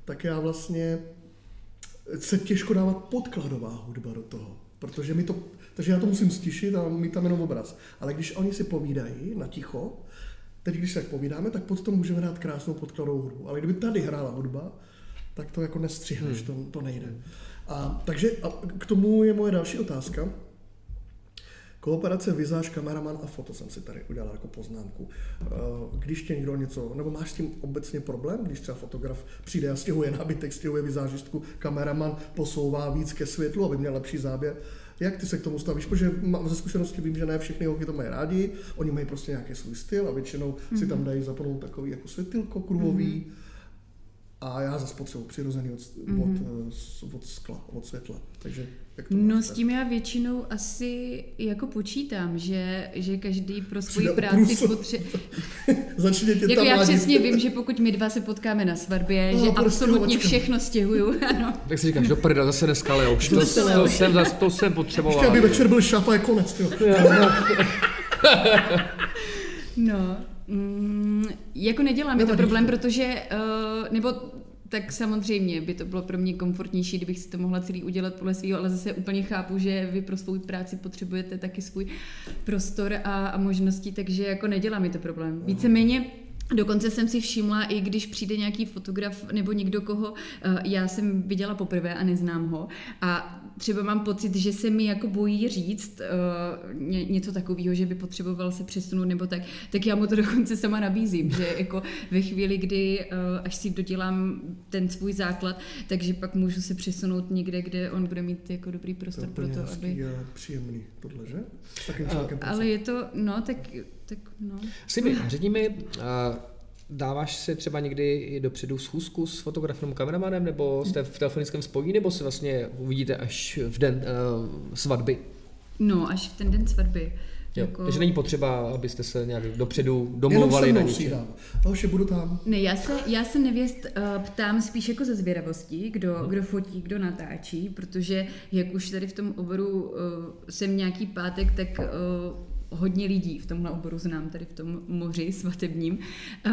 tak já vlastně se těžko dávat podkladová hudba do toho. Protože mi to, takže já to musím stišit a mít tam jenom obraz. Ale když oni si povídají na ticho, teď když se tak povídáme, tak pod to můžeme dát krásnou podkladovou hudbu. Ale kdyby tady hrála hudba, tak to jako nestřihneš, hmm. to, to nejde. A, takže a k tomu je moje další otázka. Kooperace vizáž, kameraman a foto jsem si tady udělal jako poznámku. Eh, Když tě někdo něco, nebo máš s tím obecně problém, když třeba fotograf přijde a stěhuje nábytek, stěhuje vizážistku, kameraman posouvá víc ke světlu, aby měl lepší záběr. Jak ty se k tomu stavíš? Protože mám ze zkušenosti vím, že ne všechny holky to mají rádi, oni mají prostě nějaký svůj styl a většinou mm-hmm. si tam dají zapnout takový jako světilko kruhový. Mm-hmm. A já zase potřebuji přirozený od, mm-hmm. od, od skla, od světla. Takže jak to No máš s tak? tím já většinou asi jako počítám, že, že každý pro svoji Přijde práci potřebuje... *laughs* Začne tě Jako tam já ladit. přesně vím, že pokud my dva se potkáme na svatbě, No, že prostě absolutně očka. všechno stěhuju, *laughs* ano. Tak si říkáš, do prda, zase dneska Leoš, to, Zase to, Leoš. jsem, zas- to jsem Ještě potřeboval. aby večer byl šaf a je konec. Tyjo. *laughs* No, mm, jako nedělá mi to problém, protože, uh, nebo tak samozřejmě by to bylo pro mě komfortnější, kdybych si to mohla celý udělat podle svého, ale zase úplně chápu, že vy pro svou práci potřebujete taky svůj prostor a, a možnosti, takže jako nedělá mi to problém. Víceméně Dokonce jsem si všimla, i když přijde nějaký fotograf nebo někdo, koho eh, já jsem viděla poprvé a neznám ho a třeba mám pocit, že se mi jako bojí říct uh, ně, něco takového, že by potřeboval se přesunout nebo tak, tak já mu to *laughs* dokonce sama nabízím, že jako ve chvíli, kdy uh, až si dodělám ten svůj základ, takže pak můžu se přesunout někde, kde on bude mít jako dobrý To je prostor pro úplně to, aby... a příjemný tohle, že? S takým A- Ale je to, no, tak, tak no. Simi, řekni mi, uh, dáváš si třeba někdy i dopředu schůzku s fotografem kameramanem, nebo jste v telefonickém spojení, nebo si vlastně uvidíte až v den uh, svatby? No, až v ten den svatby. Jo. Jako- Takže není potřeba, abyste se nějak dopředu se na něčem. přidám. Další budu tam. Ne, já se, já se nevěst uh, ptám spíš jako ze zvědavosti, kdo, kdo fotí, kdo natáčí, protože jak už tady v tom oboru uh, jsem nějaký pátek, tak uh, hodně lidí v tomhle oboru znám, tady v tom moři svatebním.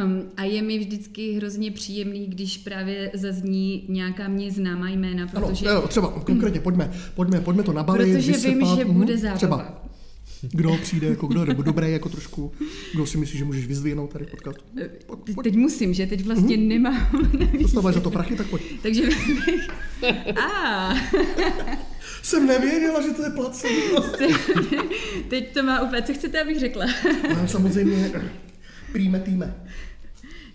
Um, a je mi vždycky hrozně příjemný, když právě zazní nějaká mě známá jména, Ano, protože... jo, třeba konkrétně, pojďme, pojďme, pojďme to nabalit, Protože vím, vysypat, že mhm, bude zábava. Třeba, kdo přijde, jako kdo je dobrý, jako trošku, kdo si myslí, že můžeš vyzdvihnout tady v podcastu. Pojď, pojď. Teď musím, že teď vlastně Mhm. nemám. *laughs* Dostáváš za to prachy, tak pojď. Takže bych... *laughs* A, *laughs* Jsem nevěděla, že to je placený. *laughs* teď to má úplně... Co chcete, abych řekla? No, samozřejmě, prýme týme.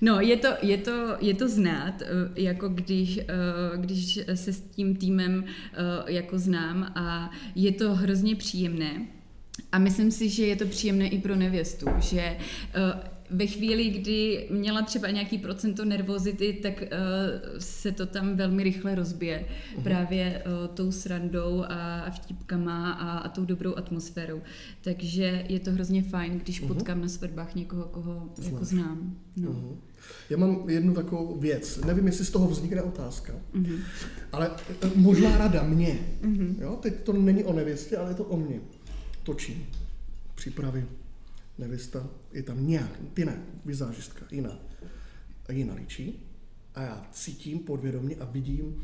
No, je to, je to, je to znát, eh, jako když, eh, když se s tím týmem eh, jako znám a je to hrozně příjemné. A myslím si, že je to příjemné i pro nevěstu, že ve chvíli, kdy měla třeba nějaký procento nervozity, tak uh, se to tam velmi rychle rozbije. Uh-huh. Právě uh, tou srandou a, a vtipkama a, a tou dobrou atmosférou. Takže je to hrozně fajn, když uh-huh. potkám na svatbách někoho, koho jako znám. No. Uh-huh. Já mám jednu takovou věc. Nevím, jestli z toho vznikne otázka, Uh-huh. ale eh, možná rada mě. Mhm. Jo, teď to není o nevěstě, ale je to o mně. Točím. Přípravy. Nevěsta je tam nějak, ty ne, vizážistka, jiná. A jiná líčí. A já cítím podvědomě a vidím,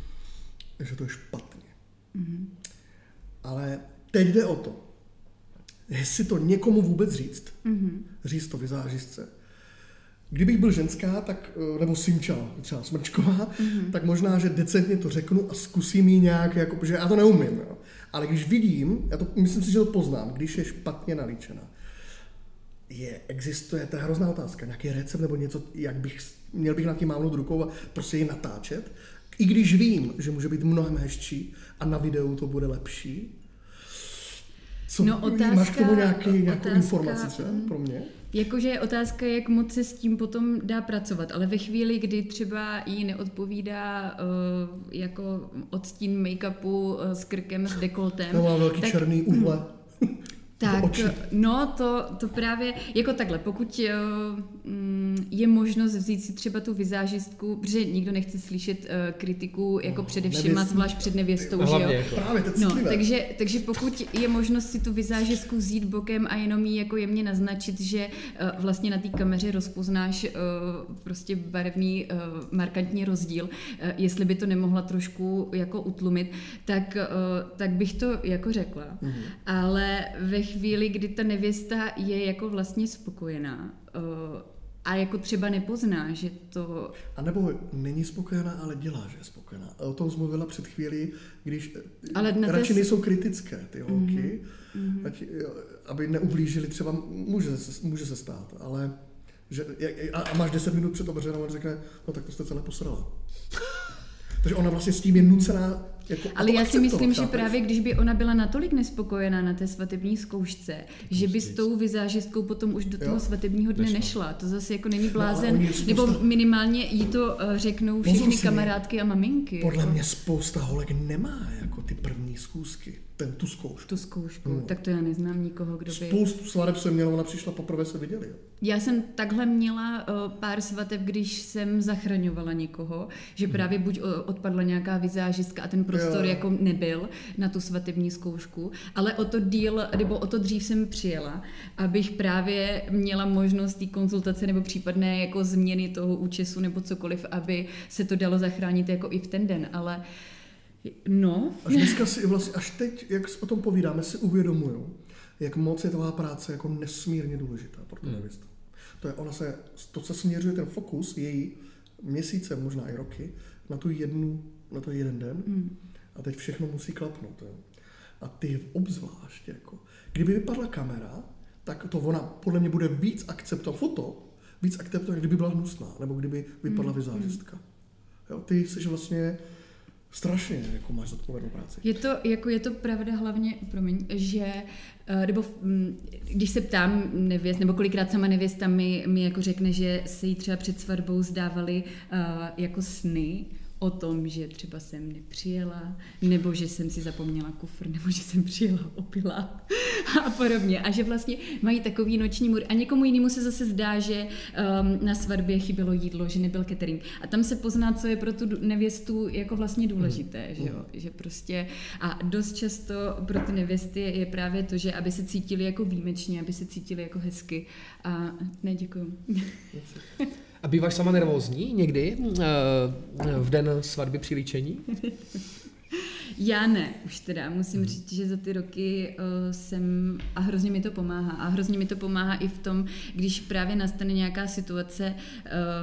že to je špatně. Mhm. Ale teď jde o to, jestli to někomu vůbec říct, Mhm. říct to vizážistce, Kdybych byl ženská, tak, eh, nebo Simča, třeba Smrčková, mm-hmm. tak možná, že decentně to řeknu a zkusím jí nějak, jako, protože já to neumím. Jo. Ale když vidím, já to myslím si, že to poznám, když je špatně nalíčena, je, existuje, to je hrozná otázka, nějaký recept nebo něco, jak bych, měl bych na tím mávnout rukou a prostě ji natáčet, i když vím, že může být mnohem hezčí a na videu to bude lepší. Co, no, otázka, máš k tomu nějaký, nějakou otázka, informaci třeba mm. pro mě? Jakože je otázka, jak moc se s tím potom dá pracovat, ale ve chvíli, kdy třeba jí neodpovídá uh, jako odstín make-upu uh, s krkem, s dekoltem. To má velký tak, černý úhle. Tak, no to, to právě, jako takhle, pokud uh, je možnost vzít si třeba tu vizážistku, protože nikdo nechce slyšet uh, kritiku jako no, především a zvlášť před nevěstou, že jo? Jako. Právě, to no, takže, takže pokud je možnost si tu vizážistku vzít bokem a jenom jí jako jemně naznačit, že uh, vlastně na té kameře rozpoznáš prostě barevný markantní rozdíl, jestli by to nemohla trošku jako utlumit, tak, tak bych to jako řekla. Mm-hmm. Ale ve chvíli, kdy ta nevěsta je jako vlastně spokojená uh, a jako třeba nepozná, že to... A nebo není spokojená, ale dělá, že je spokojená. O tom jsme mluvila před chvílí, když ale radši radši nejsou kritické ty holky, mm-hmm. ať, aby neublížili třeba, může se, může se stát, ale že, a, a máš 10 minut před obřenem a řekne, no tak to jste celé posrala. *laughs* Takže ona vlastně s tím je nucená jako, Ale já si myslím, že právě když by ona byla natolik nespokojená na té svatební zkoušce, že by s tou vizážistkou potom už do toho jo, svatebního dne nešla. nešla. To zase jako není no, blázen. No, nebo minimálně jí to uh, řeknou všechny kamarádky a maminky. Podle jako. mě spousta holek nemá jako ty první zkoušky ten, tu zkoušku. Tu zkoušku, no. tak to já neznám nikoho, kdo by... Spoustu svadeb jsem měla, ona přišla, poprvé se viděli. Jo. Já jsem takhle měla uh, pár svateb, když jsem zachraňovala někoho, že hmm. právě buď odpadla nějaká vizážistka a ten prostor jo. jako nebyl na tu svatební zkoušku, ale o to díl, nebo o to dřív jsem přijela, abych právě měla možnost té konzultace nebo případné jako změny toho účesu nebo cokoliv, aby se to dalo zachránit jako i v ten den, ale No. Až dneska si vlastně, až teď, jak o tom povídáme, si uvědomuju, jak moc je tvá práce jako nesmírně důležitá pro tu hmm. nevěstu. To je, ona se, to se směřuje ten fokus její měsíce, možná i roky, na tu jednu, na to jeden den hmm. A teď všechno musí klapnout. Jo. A ty obzvlášť, jako, kdyby vypadla kamera, tak to ona podle mě bude víc akceptovat, foto, víc akceptovat, kdyby byla hnusná, nebo kdyby vypadla hmm. vizážistka. Jo, ty jsi vlastně strašně jako máš zodpovědnou práci. Je to, jako je to pravda hlavně, promiň, že eh, nebo mm, když se ptám nevěst, nebo kolikrát sama nevěsta mi, mi jako řekne, že se jí třeba před svatbou zdávali uh, jako sny, o tom, že třeba jsem nepřijela, nebo že jsem si zapomněla kufr, nebo že jsem přijela opila a podobně. A že vlastně mají takový noční můr. A někomu jinému se zase zdá, že um, na svatbě chybělo jídlo, že nebyl catering. A tam se pozná, co je pro tu nevěstu jako vlastně důležité. Mm. Že, jo? že prostě a dost často pro ty nevěsty je právě to, že aby se cítili jako výjimečně, aby se cítili jako hezky. A ne, děkuju. A býváš sama nervózní někdy uh, v den svatby při líčení? *laughs* Já ne, už teda musím hmm. říct, že za ty roky uh, jsem a hrozně mi to pomáhá. A hrozně mi to pomáhá i v tom, když právě nastane nějaká situace,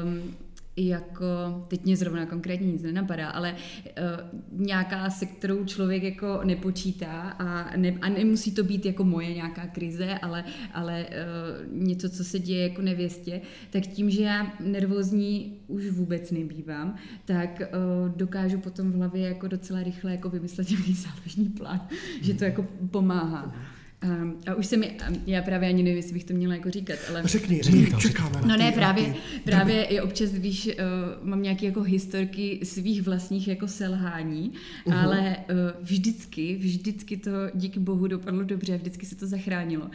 um, jako, teď mě zrovna konkrétně nic nenapadá, ale uh, nějaká, se kterou člověk jako nepočítá a, ne, a nemusí to být jako moje nějaká krize, ale, ale uh, něco, co se děje jako nevěstě, tak tím, že já nervózní už vůbec nebývám, tak uh, dokážu potom v hlavě jako docela rychle jako vymyslet nějaký *laughs* záložní plán, že to jako pomáhá. Um, a už se mi, já právě ani nevím, jestli bych to měla jako říkat, ale... Řekni, řekni, čekáme No ne, právě, právě je občas, když uh, mám nějaké jako historky svých vlastních jako selhání, uh-huh. ale uh, vždycky, vždycky to díky bohu dopadlo dobře, vždycky se to zachránilo. Uh,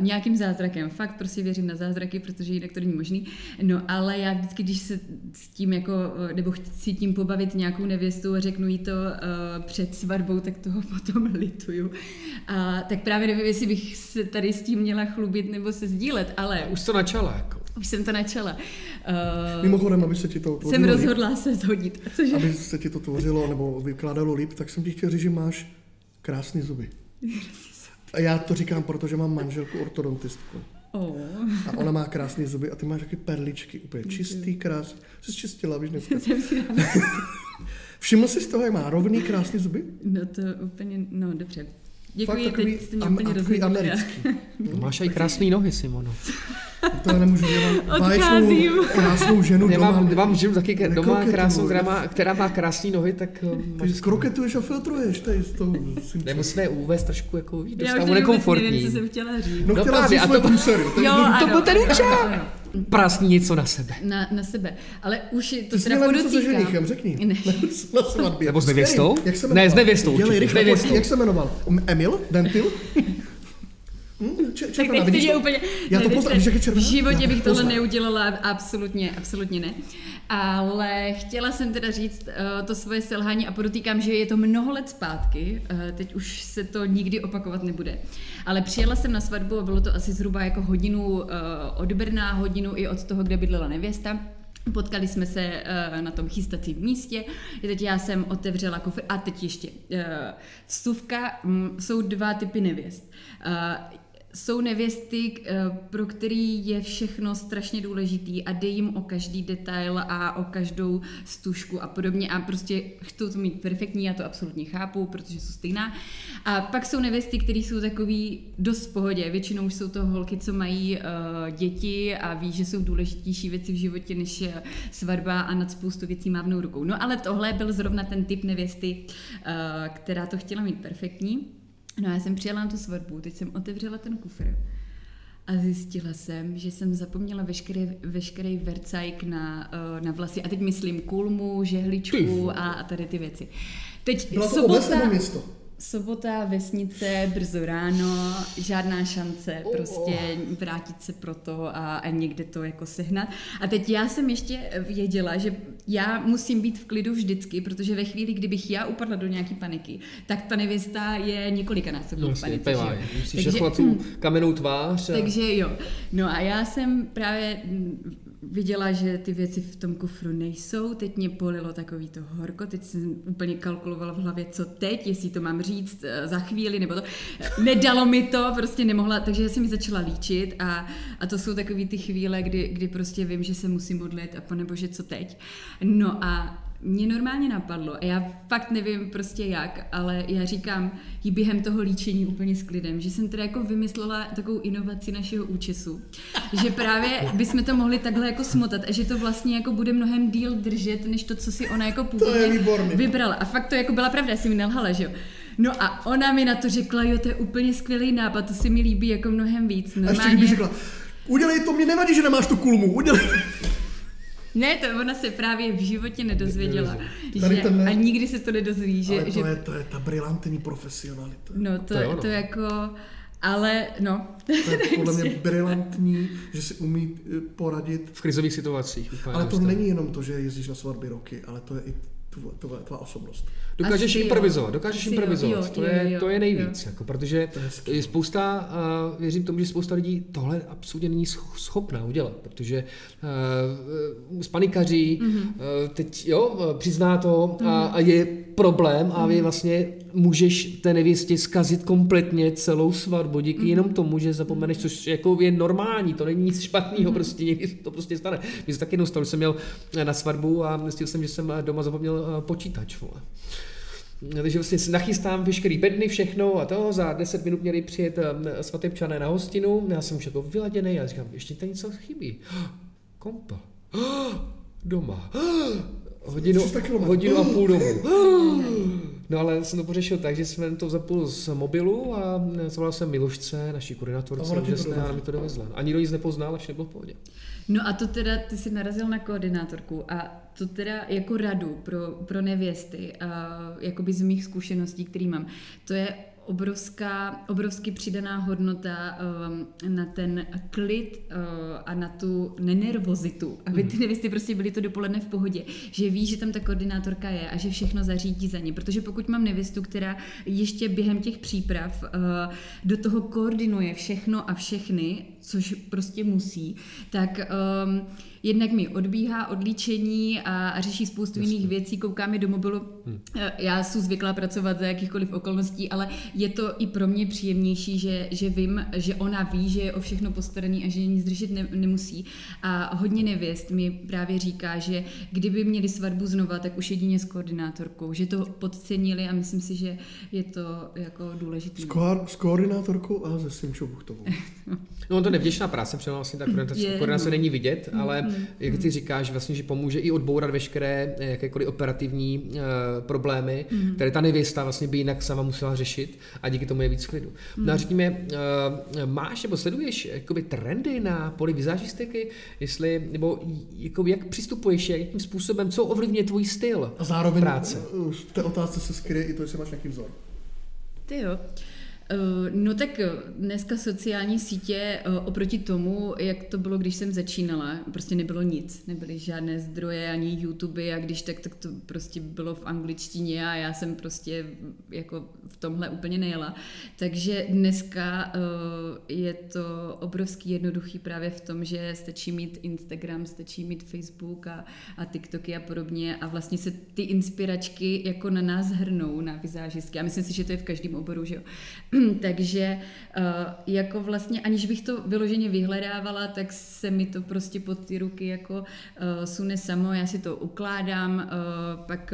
nějakým zázrakem, fakt prostě věřím na zázraky, protože jinak to není možný, no ale já vždycky, když se s tím jako, nebo chci tím pobavit nějakou nevěstu a řeknu jí to uh, před svatbou, tak toho *laughs* potom lituju. A tak právě nevím, jestli bych se tady s tím měla chlubit nebo se sdílet, ale... Už to načala, jako. Už jsem to načala. Uh, Mimochodem, aby se ti to tvořilo Jsem rozhodla se zhodit. Cože? Aby se ti to tvořilo nebo vykládalo líp, tak jsem ti chtěl říct, že máš krásné zuby. A já to říkám, protože mám manželku ortodontistku. Oh. A ona má krásné zuby a ty máš taky perličky, úplně čistý, krásný. Jsi čistila, víš, dneska. *laughs* Jsem si Všiml jsi z toho, jak má rovný, krásný zuby? No to úplně, no dobře. Děkuji, Fakt takový, teď jste mě am, úplně a takový rozhodili. americký. *laughs* Máš i krásné nohy, Simono. *laughs* *laughs* To já nemůžu dělat Odcházím. báječnou, krásnou ženu Já doma. mám, mám ženu taky doma krásnou, která má, která má krásné nohy, tak eh, Ty máš kroketuješ a filtruješ tady s tou. Nemusíme je uvést trošku jako do Já už stavu teď vůbec nekomfortní. nevím, co jsem chtěla říct. No, No chtěla právě, říct a to- průsery. to Jo, jednoduché. to byl ten ano, účel. ano, ano. Prasní něco na sebe. Na, na sebe. Ale už je to Ty jsi teda měla něco se podotýkám. ženichem, řekni. Ne. *laughs* Na svatbě. Nebo s nevěstou? Kterým? Jak se Ne, s nevěstou Dělej rychle, Jak se jmenoval? Emil? Dentil? *laughs* Hm, če- Tak červená, teď vidíš jste to? úplně... Já to poznám, jak je červená? V životě bych tohle poznám. neudělala, absolutně, absolutně ne. Ale chtěla jsem teda říct uh, to svoje selhání a podotýkám, že je to mnoho let zpátky, uh, teď už se to nikdy opakovat nebude. Ale přijela jsem na svatbu a bylo to asi zhruba jako hodinu uh, od Brna, hodinu i od toho, kde bydlela nevěsta. Potkali jsme se uh, na tom chystacím místě, teď já jsem otevřela kufr a teď ještě uh, vstuvka, mm, jsou dva typy nevěst. Uh, jsou nevěsty, eh, pro který je všechno strašně důležitý a jde jim o každý detail a o každou stužku a podobně a prostě chcou to mít perfektní, já to absolutně chápu, protože jsou stejná. A pak jsou nevěsty, které jsou takový dost v pohodě, většinou jsou to holky, co mají uh, děti a ví, že jsou důležitější věci v životě než eh, svatba a nad spoustu věcí mávnou rukou. No ale tohle byl zrovna ten typ nevěsty, uh, která to chtěla mít perfektní. No a já jsem přijela na tu svatbu, teď jsem otevřela ten kufr a zjistila jsem, že jsem zapomněla veškerý, veškerý vercajk na, eh, na vlasy. A teď myslím kulmu, žehličku a, a tady ty věci. Teď Byla to sobota, město? Sobota, vesnice, brzo ráno, žádná šance Oh. prostě vrátit se pro to a, a někde to jako sehnat. A teď já jsem ještě věděla, že já musím být v klidu vždycky, protože ve chvíli, kdybych já upadla do nějaký paniky, tak ta nevěsta je několikanásobně No, v panice. pevaj. Musíš Takže- tu kamennou tvář. A... takže jo. No a já jsem právě mm, viděla, že ty věci v tom kufru nejsou. Teď mě polilo takový to horko. Teď jsem úplně kalkulovala v hlavě, co teď, jestli to mám říct eh, za chvíli, nebo to. Nedalo mi to, prostě nemohla, takže jsem mi začala líčit a, a to jsou takové ty chvíle, kdy, kdy prostě vím, že se musím modlit a panebože, co teď. No a mě normálně napadlo, a já fakt nevím prostě jak, ale já říkám jí během toho líčení úplně s klidem, že jsem teda jako vymyslela takovou inovaci našeho účesu, že právě bychom to mohli takhle jako smotat a že to vlastně jako bude mnohem díl držet, než to, co si ona jako původně vybrala. A fakt to jako byla pravda, já jsem mi nelhala, že jo. No a ona mi na to řekla, jo, to je úplně skvělý nápad, to se mi líbí jako mnohem víc. A ještě Normálně... řekla, udělej to, mě nevadí, že nemáš tu kulmu, udělej. Ne, to ona se právě v životě nedozvěděla. Tady Že, ten ne. a nikdy se to nedozví, že, Ale že to je, to je ta brilantní profesionalita. No to, To je to, ono. to jako, ale no. To je *laughs* podle mě brilantní, že si umí eh, poradit. V krizových situacích. Úplně Ale to není jenom to, že jezdíš na svatby roky, ale to je i tvoje, tvá osobnost. Dokážeš Asi jo. improvizovat, dokážeš Asi jo, improvizovat, jo, to, jo, je, jo, to je jo. nejvíc, jako, protože To je spousta, uh, věřím tomu, že spousta lidí tohle absolutně není sch- schopná udělat, protože uh, spanikaří, Mhm. mm-hmm. uh, teď jo, eh, přizná to a, a je problém a Mhm. vy vlastně můžeš té nevěstě zkazit kompletně celou svatbu díky Mhm. jenom tomu, že zapomeneš, což jako je normální, to není nic Mhm. špatného, prostě někdy se to prostě stane. Mně se taky jednou stalo, že jsem měl eh, na svatbu a zjistil jsem, že jsem eh, doma zapomněl eh, počítač. Vole. Takže vlastně si nachystám veškerý bedny, všechno a to, za 10 minut měli přijet eh, svatebčané na hostinu, já jsem už jako vyladěný a říkám, ještě tady něco chybí. *gasps* Kompa. *gasps* Doma. *gasps* Hodinu, 300 kilometrů. hodinu a půl domů. No ale jsem to pořešil tak, že jsem to zapul z mobilu a zavolal jsem Milušce, naší koordinátorce, dovezla. ona mi to dovezla. Ani nikdo nic nepoznal, a vše bylo v pohodě. No a to teda, ty jsi narazil na koordinátorku a to teda jako radu pro, pro nevěsty, a jakoby z mých zkušeností, který mám, to je obrovská, obrovsky přidaná hodnota um, na ten klid uh, a na tu nenervozitu, aby ty nevěsty prostě byly to dopoledne v pohodě, že ví, že tam ta koordinátorka je a že všechno zařídí za ně, protože pokud mám nevěstu, která ještě během těch příprav uh, do toho koordinuje všechno a všechny, což prostě musí, tak um, jednak mi odbíhá odlíčení a, a řeší spoustu jiných věcí, kouká mi do mobilu. Hmm. Já jsem zvyklá pracovat za jakýchkoliv okolností, ale je to i pro mě příjemnější, že, že vím, že ona ví, že je o všechno postaraný a že nic držet ne, nemusí. A hodně nevěst mi právě říká, že kdyby měli svatbu znova, tak už jedině s koordinátorkou, že to podcenili a myslím si, že je to jako důležité. S, ko- s koordinátorkou a se Simčou Buchtovou. *laughs* No on to nevděčná práce, protože vlastně ta koordinace, Je, koordinace no. není vidět, ale Mm, jak ty říkáš, vlastně, že pomůže i odbourat veškeré eh, jakékoliv operativní uh, problémy, Mm. které ta nevěsta vlastně by jinak sama musela řešit a díky tomu je víc klidu. No a řekněme, uh, máš nebo sleduješ jakoby trendy na poli vizážistiky, jestli, nebo jako jak přistupuješ, jakým způsobem, co ovlivňuje tvůj styl A zároveň práce? v té otázce se skryje i to, jestli máš nějaký vzor. Ty jo. No tak eh, dneska sociální sítě eh, oproti tomu, jak to bylo, když jsem začínala, prostě nebylo nic, nebyly žádné zdroje ani YouTube a když tak, tak to prostě bylo v angličtině a já jsem prostě jako v tomhle úplně nejela. Takže dneska eh, je to obrovský jednoduchý právě v tom, že stačí mít Instagram, stačí mít Facebook a, a TikToky a podobně a vlastně se ty inspiračky jako na nás hrnou, na vizážistky. A myslím si, že to je v každém oboru, že jo. *clears throat* Takže uh, jako vlastně, aniž bych to vyloženě vyhledávala, tak se mi to prostě pod ty ruky jako uh, sune samo, já si to ukládám, uh, pak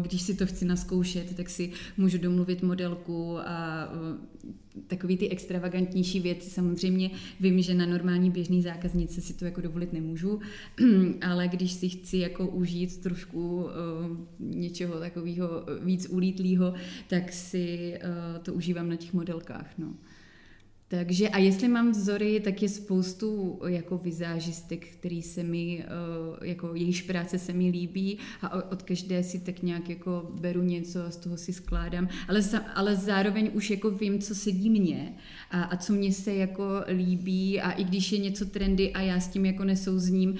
když si to chci naskoušet, tak si můžu domluvit modelku a takový ty extravagantnější věci samozřejmě vím, že na normální běžný zákaznice si to jako dovolit nemůžu, *clears throat* ale když si chci jako užít trošku uh, něčeho takového víc ulítlého, tak si to užívám na těch modelkách, no. Takže a jestli mám vzory, tak je spoustu jako vizážistek, který se mi, jako jejíž práce se mi líbí a od každé si tak nějak jako beru něco a z toho si skládám, ale, ale zároveň už jako vím, co sedí mně a, a co mě se jako líbí a i když je něco trendy a já s tím jako nesouzním,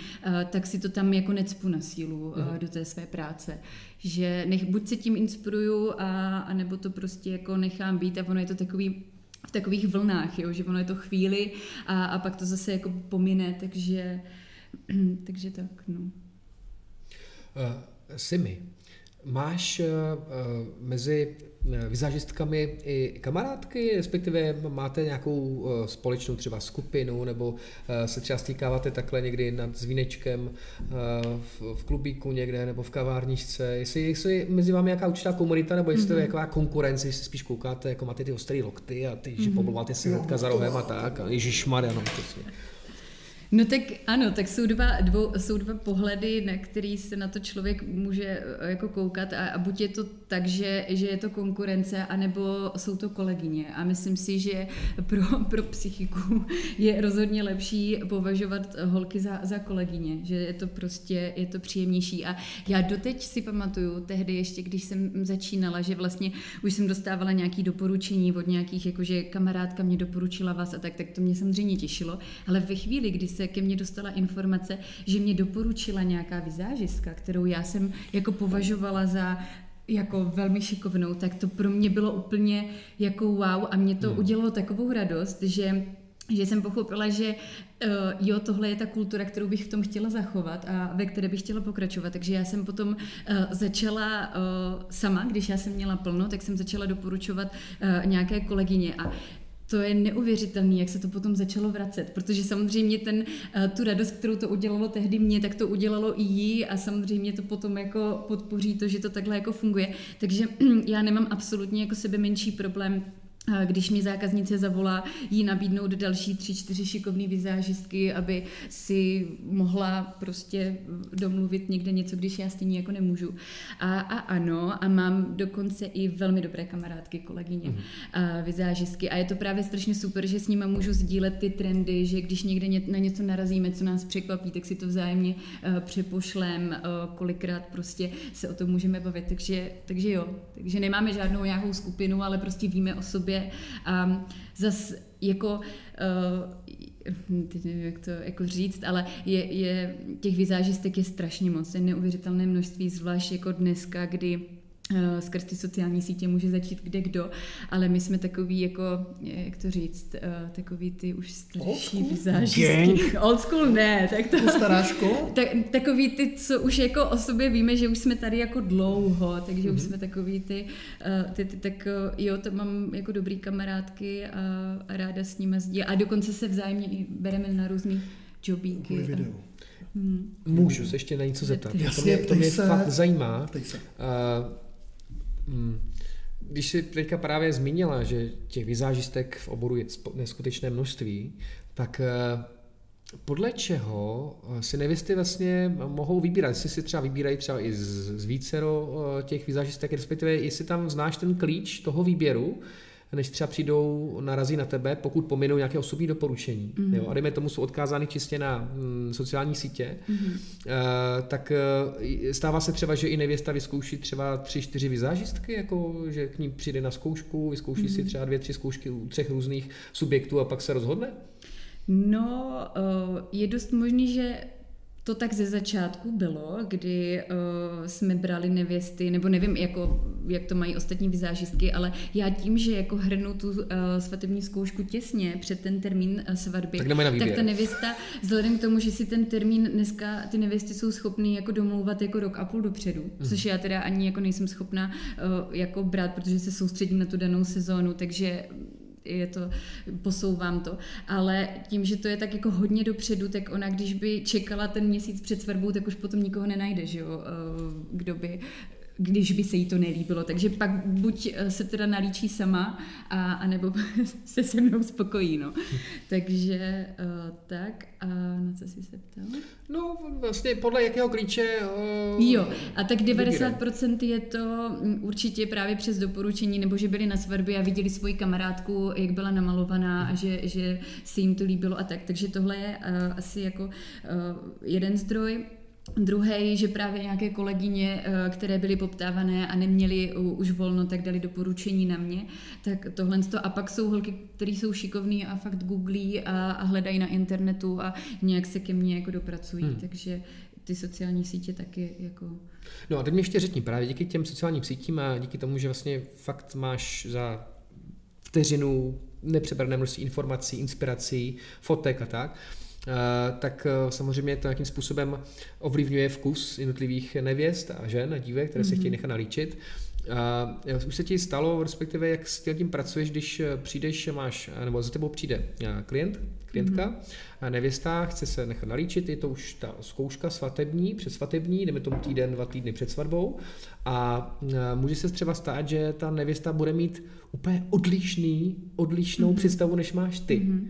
tak si to tam jako necpu na sílu mm. do té své práce. Že nech, buď se tím inspiruju a, a nebo to prostě jako nechám být a ono je to takový v takových vlnách, jo, že ono je to chvíli a, a pak to zase jako pomine, takže, *clears throat* takže tak, no. Uh, Simi, máš uh, mezi vizážistkami i kamarádky, respektive máte nějakou uh, společnou třeba skupinu, nebo uh, se třeba stýkáváte takhle někdy nad zvínečkem v, klubíku někde, nebo v kavárničce, jestli, jestli mezi vámi nějaká určitá komunita, nebo jestli mm-hmm. to je jaká konkurence, jestli spíš koukáte, jako máte ty ostrý lokty a ty, mm-hmm. že poblouváte si hnedka za rohem a tak, a ježišmarja, no, přesně. No tak ano, tak jsou dva, dvou, jsou dva pohledy, na který se na to člověk může jako koukat a, a buď je to tak, že, že je to konkurence, anebo jsou to kolegyně. A myslím si, že pro, pro psychiku je rozhodně lepší považovat holky za, za kolegyně, že je to prostě, je to příjemnější. A já doteď si pamatuju, tehdy ještě, když jsem začínala, že vlastně už jsem dostávala nějaké doporučení od nějakých, jakože kamarádka mě doporučila vás a tak, tak to mě samozřejmě těšilo. Ale ve chvíli, kdy se ke mně dostala informace, že mě doporučila nějaká vizážistka, kterou já jsem jako považovala za jako velmi šikovnou, tak to pro mě bylo úplně jako wow a mě to hmm. udělalo takovou radost, že že jsem pochopila, že uh, jo, tohle je ta kultura, kterou bych v tom chtěla zachovat a ve které bych chtěla pokračovat. Takže já jsem potom uh, začala uh, sama, když já jsem měla plno, tak jsem začala doporučovat uh, nějaké kolegyně a to je neuvěřitelný, jak se to potom začalo vracet, protože samozřejmě ten, tu radost, kterou to udělalo tehdy mě, tak to udělalo i jí a samozřejmě to potom jako podpoří to, že to takhle jako funguje. Takže *clears throat* já nemám absolutně jako sebe menší problém když mi zákaznice zavolá, jí nabídnout další tři, čtyři šikovné vizážistky, aby si mohla prostě domluvit někde něco, když já stejně jako nemůžu. A, a ano, a mám dokonce i velmi dobré kamarádky, kolegyně, mm. a vizážistky. A je to právě strašně super, že s nimi můžu sdílet ty trendy, že když někde na něco narazíme, co nás překvapí, tak si to vzájemně uh, přepošlem, uh, kolikrát prostě se o tom můžeme bavit. Takže, takže jo, takže nemáme žádnou nějakou skupinu, ale prostě víme o sobě sobě. A zas jako uh, teď nevím, jak to jako říct, ale je, je, těch vizážistek je strašně moc, je neuvěřitelné množství, zvlášť jako dneska, kdy skrz ty sociální sítě může začít kde kdo, ale my jsme takový jako, jak to říct, eh, takový ty už starší vizážistky. Old school ne, tak to... Stará škola? *laughs* Tak, takový ty, co už jako o sobě víme, že už jsme tady jako dlouho, takže mm-hmm. už mhm. jsme takový ty, eh, ty, ty, tak jo, to mám jako dobrý kamarádky a, a ráda s nimi sdílím. A dokonce se vzájemně i bereme na různý jobíky. video. Hmm. Můžu se ještě na něco zeptat? Jasně, to mě, to mě se, fakt zajímá. Se. Uh, Hmm. Když jsi teďka právě zmínila, že těch vizážistek v oboru je neskutečné množství, tak eh, podle čeho eh, si nevěsty vlastně mohou vybírat? Jestli si třeba vybírají třeba i z, z vícero eh, těch vizážistek, respektive jestli tam znáš ten klíč toho výběru, než třeba přijdou, narazí na tebe, pokud pominou nějaké osobní doporučení. Mm-hmm. Jo, a dejme tomu, jsou odkázány čistě na mm, sociální sítě, mm-hmm. uh, tak uh, stává se třeba, že i nevěsta vyzkouší třeba tři, čtyři vizážistky, jako že k ní přijde na zkoušku, vyzkouší mm-hmm. si mhm. třeba dvě, tři zkoušky u třech různých subjektů a pak se rozhodne? No, uh, je dost možný, že to tak ze začátku bylo, kdy uh, jsme brali nevěsty, nebo nevím, jako, jak to mají ostatní vizážistky, ale já tím, že jako hrnu tu uh, svatební zkoušku těsně před ten termín uh, svatby, tak, tak ta nevěsta, vzhledem k tomu, že si ten termín dneska ty nevěsty jsou schopny jako domlouvat jako rok a půl dopředu, mm. což já teda ani jako nejsem schopna uh, jako brát, protože se soustředím na tu danou sezónu, takže je to, posouvám to. Ale tím, že to je tak jako hodně dopředu, tak ona, když by čekala ten měsíc před svatbou, tak už potom nikoho nenajde, že jo, eh, kdo by když by se jí to nelíbilo. Takže pak buď eh, se teda nalíčí sama, a, anebo *laughs* se se mnou spokojí. No. *laughs* Takže uh, tak, a na co jsi se ptal? No vlastně podle jakého klíče uh, Jo, a tak 90% je to mm, určitě právě přes doporučení, nebo že byli na svatbě a viděli svoji kamarádku, jak byla namalovaná a že, že se jim to líbilo a tak. Takže tohle je uh, asi jako uh, jeden zdroj. Druhý, že právě nějaké kolegyně, eh, které byly poptávané a neměly už volno, tak dali doporučení na mě. Tak tohle to. A pak jsou holky, které jsou šikovní a fakt googlí a, a hledají na internetu a nějak se ke mně jako dopracují. Hmm. Takže ty sociální sítě taky jako... No a teď mi ještě řekni, právě díky těm sociálním sítím a díky tomu, že vlastně fakt máš za vteřinu nepřebrané množství informací, inspirací, fotek a tak, Eh, tak eh, samozřejmě to nějakým způsobem ovlivňuje vkus jednotlivých nevěst a žen a dívek, které mm-hmm. se chtějí mhm. nechat nalíčit. A už se ti stalo, respektive jak s tím pracuješ, když eh, přijdeš, máš, nebo za tebou přijde klient, klientka, mm-hmm. nevěsta, chce se nechat nalíčit, je to už ta zkouška svatební, předsvatební, jdeme tomu týden, dva týdny před svatbou a může se třeba stát, že ta nevěsta bude mít úplně odlišný, odlišnou mm-hmm. představu, než máš ty. Mm-hmm.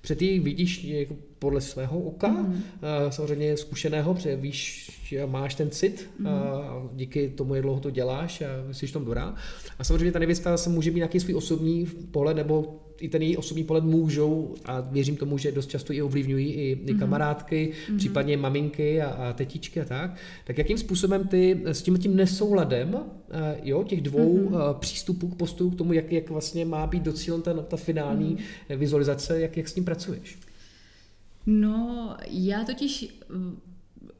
Před ty vidíš jako podle svého oka, mm. samozřejmě zkušeného, protože víš, že máš ten cit mm. a díky tomu, jak dlouho to děláš a jsi v tom dobrá. A samozřejmě ta nevěsta se může mít nějaký svůj osobní pohled, nebo i ten její osobní pohled můžou, a věřím tomu, že dost často i ovlivňují i, i mm. kamarádky, mm. případně maminky a, a tetičky a tak. Tak jakým způsobem ty s tím tím nesouladem jo, těch dvou mm. přístupů k postupu k tomu, jak, jak vlastně má být docílen ta, ta finální mm. vizualizace, jak, jak s tím pracuješ? No, já totiž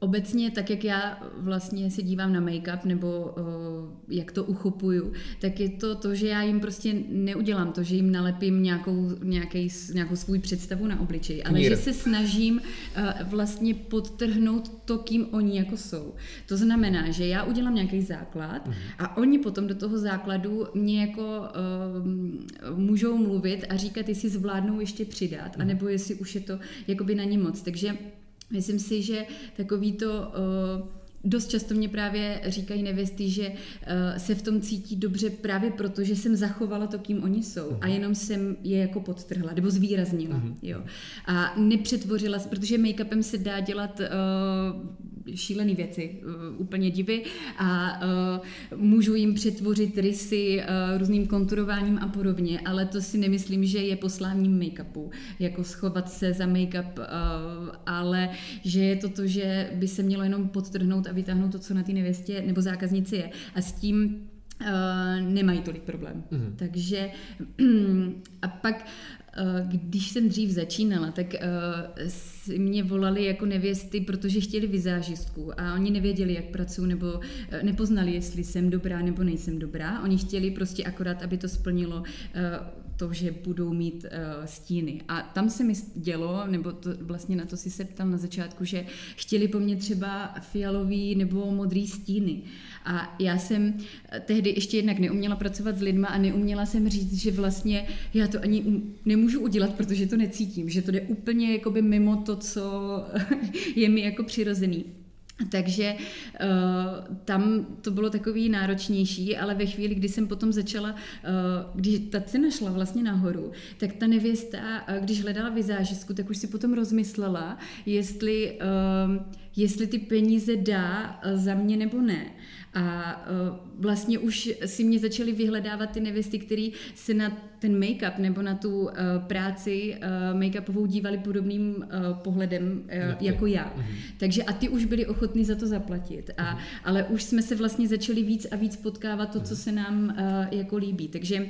Obecně, tak jak já vlastně se dívám na make-up nebo uh, jak to uchopuju, tak je to to, že já jim prostě neudělám to, že jim nalepím nějakou, nějaký, nějakou svůj představu na obličej, ale Mír. že se snažím uh, vlastně podtrhnout to, kým oni jako jsou. To znamená, že já udělám nějaký základ uh-huh. a oni potom do toho základu mě jako uh, můžou mluvit a říkat, jestli zvládnou ještě přidat, uh-huh. anebo jestli už je to jakoby na ně moc. Takže Myslím si, že takový to uh, Dost často mě právě říkají nevěsty, že uh, se v tom cítí dobře právě proto, že jsem zachovala to, kým oni jsou uh-huh. a mhm. jenom jsem je jako podtrhla nebo zvýraznila. Uh-huh. Jo. A nepřetvořila, protože make-upem se dá dělat uh, šílené věci, uh, úplně divy a uh, můžu jim přetvořit rysy uh, různým konturováním a podobně, ale to si nemyslím, že je posláním make-upu, jako schovat se za make-up, ale že je to to, že by se mělo jenom podtrhnout a vytáhnout to, co na té nevěstě nebo zákaznici je. A s tím Uh, nemají tolik problém. Mm-hmm. Takže *clears throat* a pak Eh, když jsem dřív začínala, tak uh, mě volali jako nevěsty, protože chtěli vizážistku a oni nevěděli, jak pracuji, nebo uh, nepoznali, jestli jsem dobrá nebo nejsem dobrá. Oni chtěli prostě akorát, aby to splnilo to, že budou mít uh, stíny. A tam se mi dělo, nebo to, vlastně na to si se ptal na začátku, že chtěli po mně třeba fialový nebo modrý stíny. A já jsem tehdy ještě jednak neuměla pracovat s lidma a neuměla jsem říct, že vlastně já to ani um, nemůžu udělat, protože to necítím, že to jde úplně jakoby mimo to, co *laughs* je mi jako přirozený. Takže uh, tam to bylo takový náročnější, ale ve chvíli, kdy jsem potom začala, uh, když ta cena šla vlastně nahoru, tak ta nevěsta, uh, když hledala vizážistku, tak už si potom rozmyslela, jestli, jestli ty peníze dá uh, za mě nebo ne. A uh, vlastně už si mě začaly vyhledávat ty nevěsty, které se na ten make-up nebo na tu uh, práci make-upovou dívali podobným pohledem jako já. Mhm. Takže a ty už byli ochotní za to zaplatit. A, mhm. ale už jsme se vlastně začali víc a víc potkávat to, co mhm. se nám jako líbí. Takže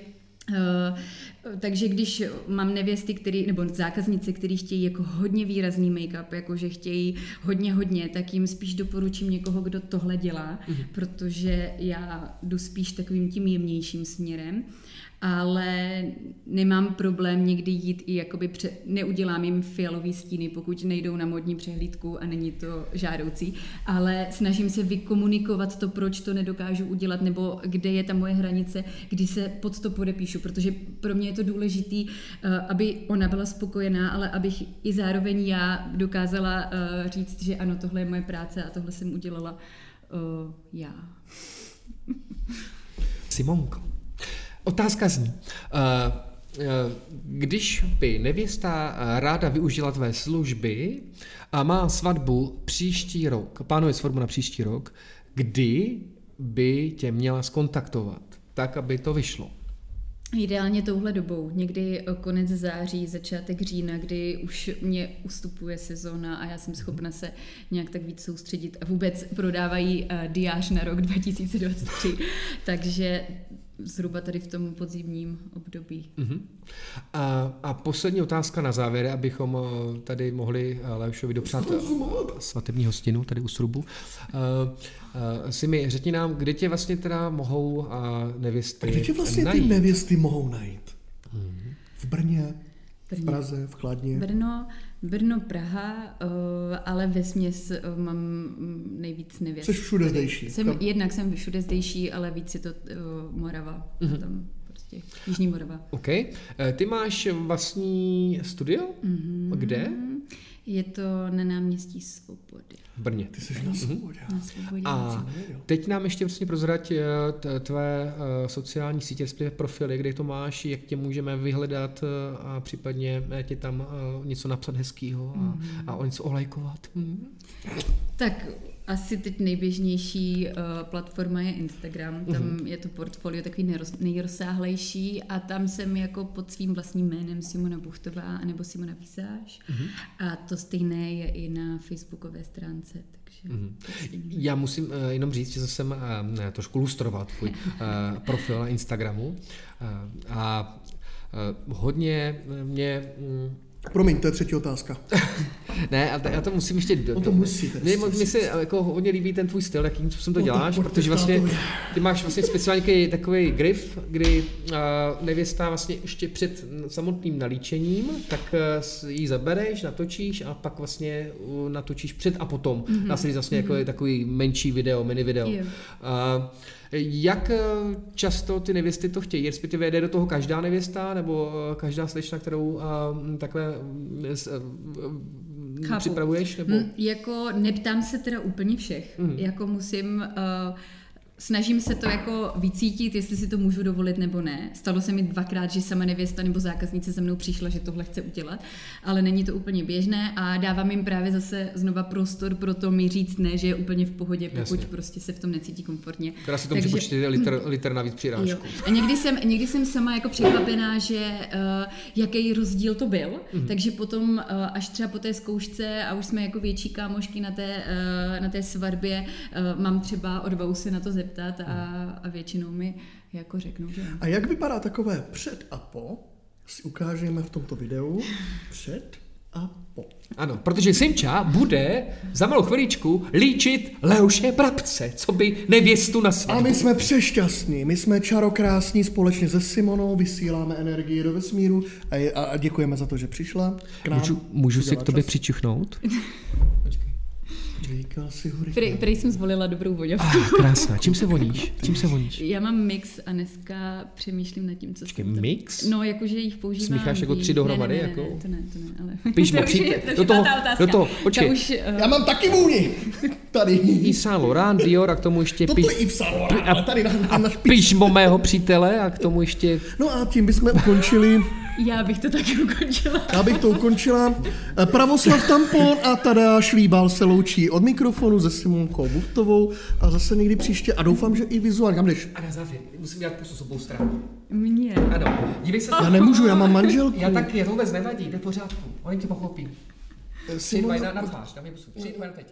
takže když mám nevěsty, který, nebo zákaznice, který chtějí jako hodně výrazný make-up, jako že chtějí hodně, hodně, tak jim spíš doporučím někoho, kdo tohle dělá, mm-hmm. protože já jdu spíš takovým tím jemnějším směrem ale nemám problém někdy jít i jakoby pře- neudělám jim fialový stíny, pokud nejdou na modní přehlídku a není to žádoucí, ale snažím se vykomunikovat to, proč to nedokážu udělat, nebo kde je ta moje hranice, kdy se pod to podepíšu, protože pro mě je to důležitý, eh, aby ona byla spokojená, ale abych i zároveň já dokázala eh, říct, že ano, tohle je moje práce a tohle jsem udělala uh, já. Simonko, Otázka zní, eh, eh, když by nevěsta eh, ráda využila tvé služby a má svatbu příští rok, plánuje svatbu na příští rok, kdy by tě měla skontaktovat, tak, aby to vyšlo? Ideálně touhle dobou, někdy konec září, začátek října, kdy už mě ustupuje sezóna a já jsem schopna se nějak tak víc soustředit a vůbec prodávají diář na rok *laughs* 2023. Takže zhruba tady v tom podzimním období. Uh-huh. A, a poslední otázka na závěr, abychom eh, tady mohli eh, Leošovi dopřát eh, svatební hostinu tady u Srubu. Uh, uh, si mi řekni nám, kde tě vlastně teda mohou uh, nevěsty Kde tě vlastně najít? ty nevěsty mohou najít? Uh-huh. V Brně, Brně, v Praze, v Kladně? Brno, Brno, Praha, uh, ale ve směs uh, mám nejvíc nevěst. Jsi všude zdejší. Jsem, jednak jsem všude zdejší, ale víc je to uh, Morava. Mm-hmm. Tam prostě Jižní Morava. OK. Ty máš vlastní studio? Mm-hmm. Kde? Je to na náměstí Svobody. V Brně. Ty jsi na Svobodě. Na Svobodě. A teď nám ještě vlastně prozrať eh, tvé eh, sociální sítě, respektive profily, kde to máš, jak tě můžeme vyhledat eh, a případně ti tam něco napsat hezkýho a, mm. a o něco olajkovat. Mm. Tak asi teď nejběžnější uh, platforma je Instagram, tam mm-hmm. je to portfolio takový nejroz, nejrozsáhlejší a tam jsem jako pod svým vlastním jménem Simona Buchtová nebo Simona Písáš mm-hmm. a to stejné je i na facebookové stránce. Takže mm-hmm. Já musím uh, jenom říct, že jsem uh, trošku lustroval tvůj uh, *laughs* profil na Instagramu uh, a uh, hodně mě... Um, Promiň, to je třetí otázka. *laughs* ne, a já to musím ještě... Do, On to musí. Mě, mě se jako hodně líbí ten tvůj styl, jakým způsobem to no, děláš, to, protože vlastně ty máš vlastně speciální takový grif, kdy uh, nevěsta vlastně ještě před samotným nalíčením, tak uh, ji zabereš, natočíš a pak vlastně uh, natočíš před a potom. Mm-hmm. Následně vlastně mm-hmm. jako takový menší video, mini video. Yeah. Uh, jak eh, často ty nevěsty to chtějí? Respektive jde do toho každá nevěsta nebo eh, každá slečna, kterou eh, takhle Chápu. připravuješ? Nebo? Mm, jako neptám se teda úplně všech. Mm. Jako musím... Uh, snažím se to jako vycítit, jestli si to můžu dovolit nebo ne. Stalo se mi dvakrát, že sama nevěsta nebo zákaznice se mnou přišla, že tohle chce udělat, ale není to úplně běžné a dávám jim právě zase znova prostor pro to mi říct ne, že je úplně v pohodě, pokud Jasně. prostě se v tom necítí komfortně. Která si tomu Takže... liter, liter navíc přirážku. A někdy jsem, někdy jsem sama jako překvapená, že uh, jaký rozdíl to byl, mm-hmm. takže potom uh, až třeba po té zkoušce a už jsme jako větší kámošky na té, uh, na té svatbě, uh, mám třeba odvahu se na to zeptat zeptat a, a většinou mi jako řeknou, že A jak vypadá takové před a po si ukážeme v tomto videu před a po. Ano, protože Simča bude za malou chviličku líčit Leoše Brabce, co by nevěstu na A svatbu. my jsme přešťastní, my jsme čarokrásní společně se Simonou, vysíláme energii do vesmíru a, je, a, a děkujeme za to, že přišla k nám. Můžu, můžu si k tobě čas. přičuchnout? *laughs* Říkal si hurikán. Prej, prej jsem zvolila dobrou voňavku. Ah, krásná. Čím se voníš? Čím se voníš? Já mám mix a dneska přemýšlím nad tím, co Počkej, jsem to- mix? No, jakože jich používám. Smícháš jako tři dohromady, Ne, ne, ne, jako? Ne, to ne, to ne, ale... Píš to už do toho- do toho, počkej. To už, uh, Já mám taky vůni. Tady. Yves Saint Laurent, Dior a k tomu ještě Toto píš, je Yves Saint Laurent, ale tady na, na, na mého přítele a k tomu ještě... No a tím bychom ukončili, já bych to taky ukončila. já bych to ukončila. Eh, Pravoslav Tampon a Tadeáš Šlíbal se loučí od mikrofonu se Simonkou Buchtovou a zase někdy příště a doufám, že i vizuálně. Kam jdeš? A na závěr, musím dělat pusu s obou stran. Mně. Ano, dívej se. Já nemůžu, já mám manželku. Já taky, to vůbec nevadí, to je v pořádku. Oni tě pochopí. Eh, Simona- na, na tvář, dám je pusu. Dva, na teď.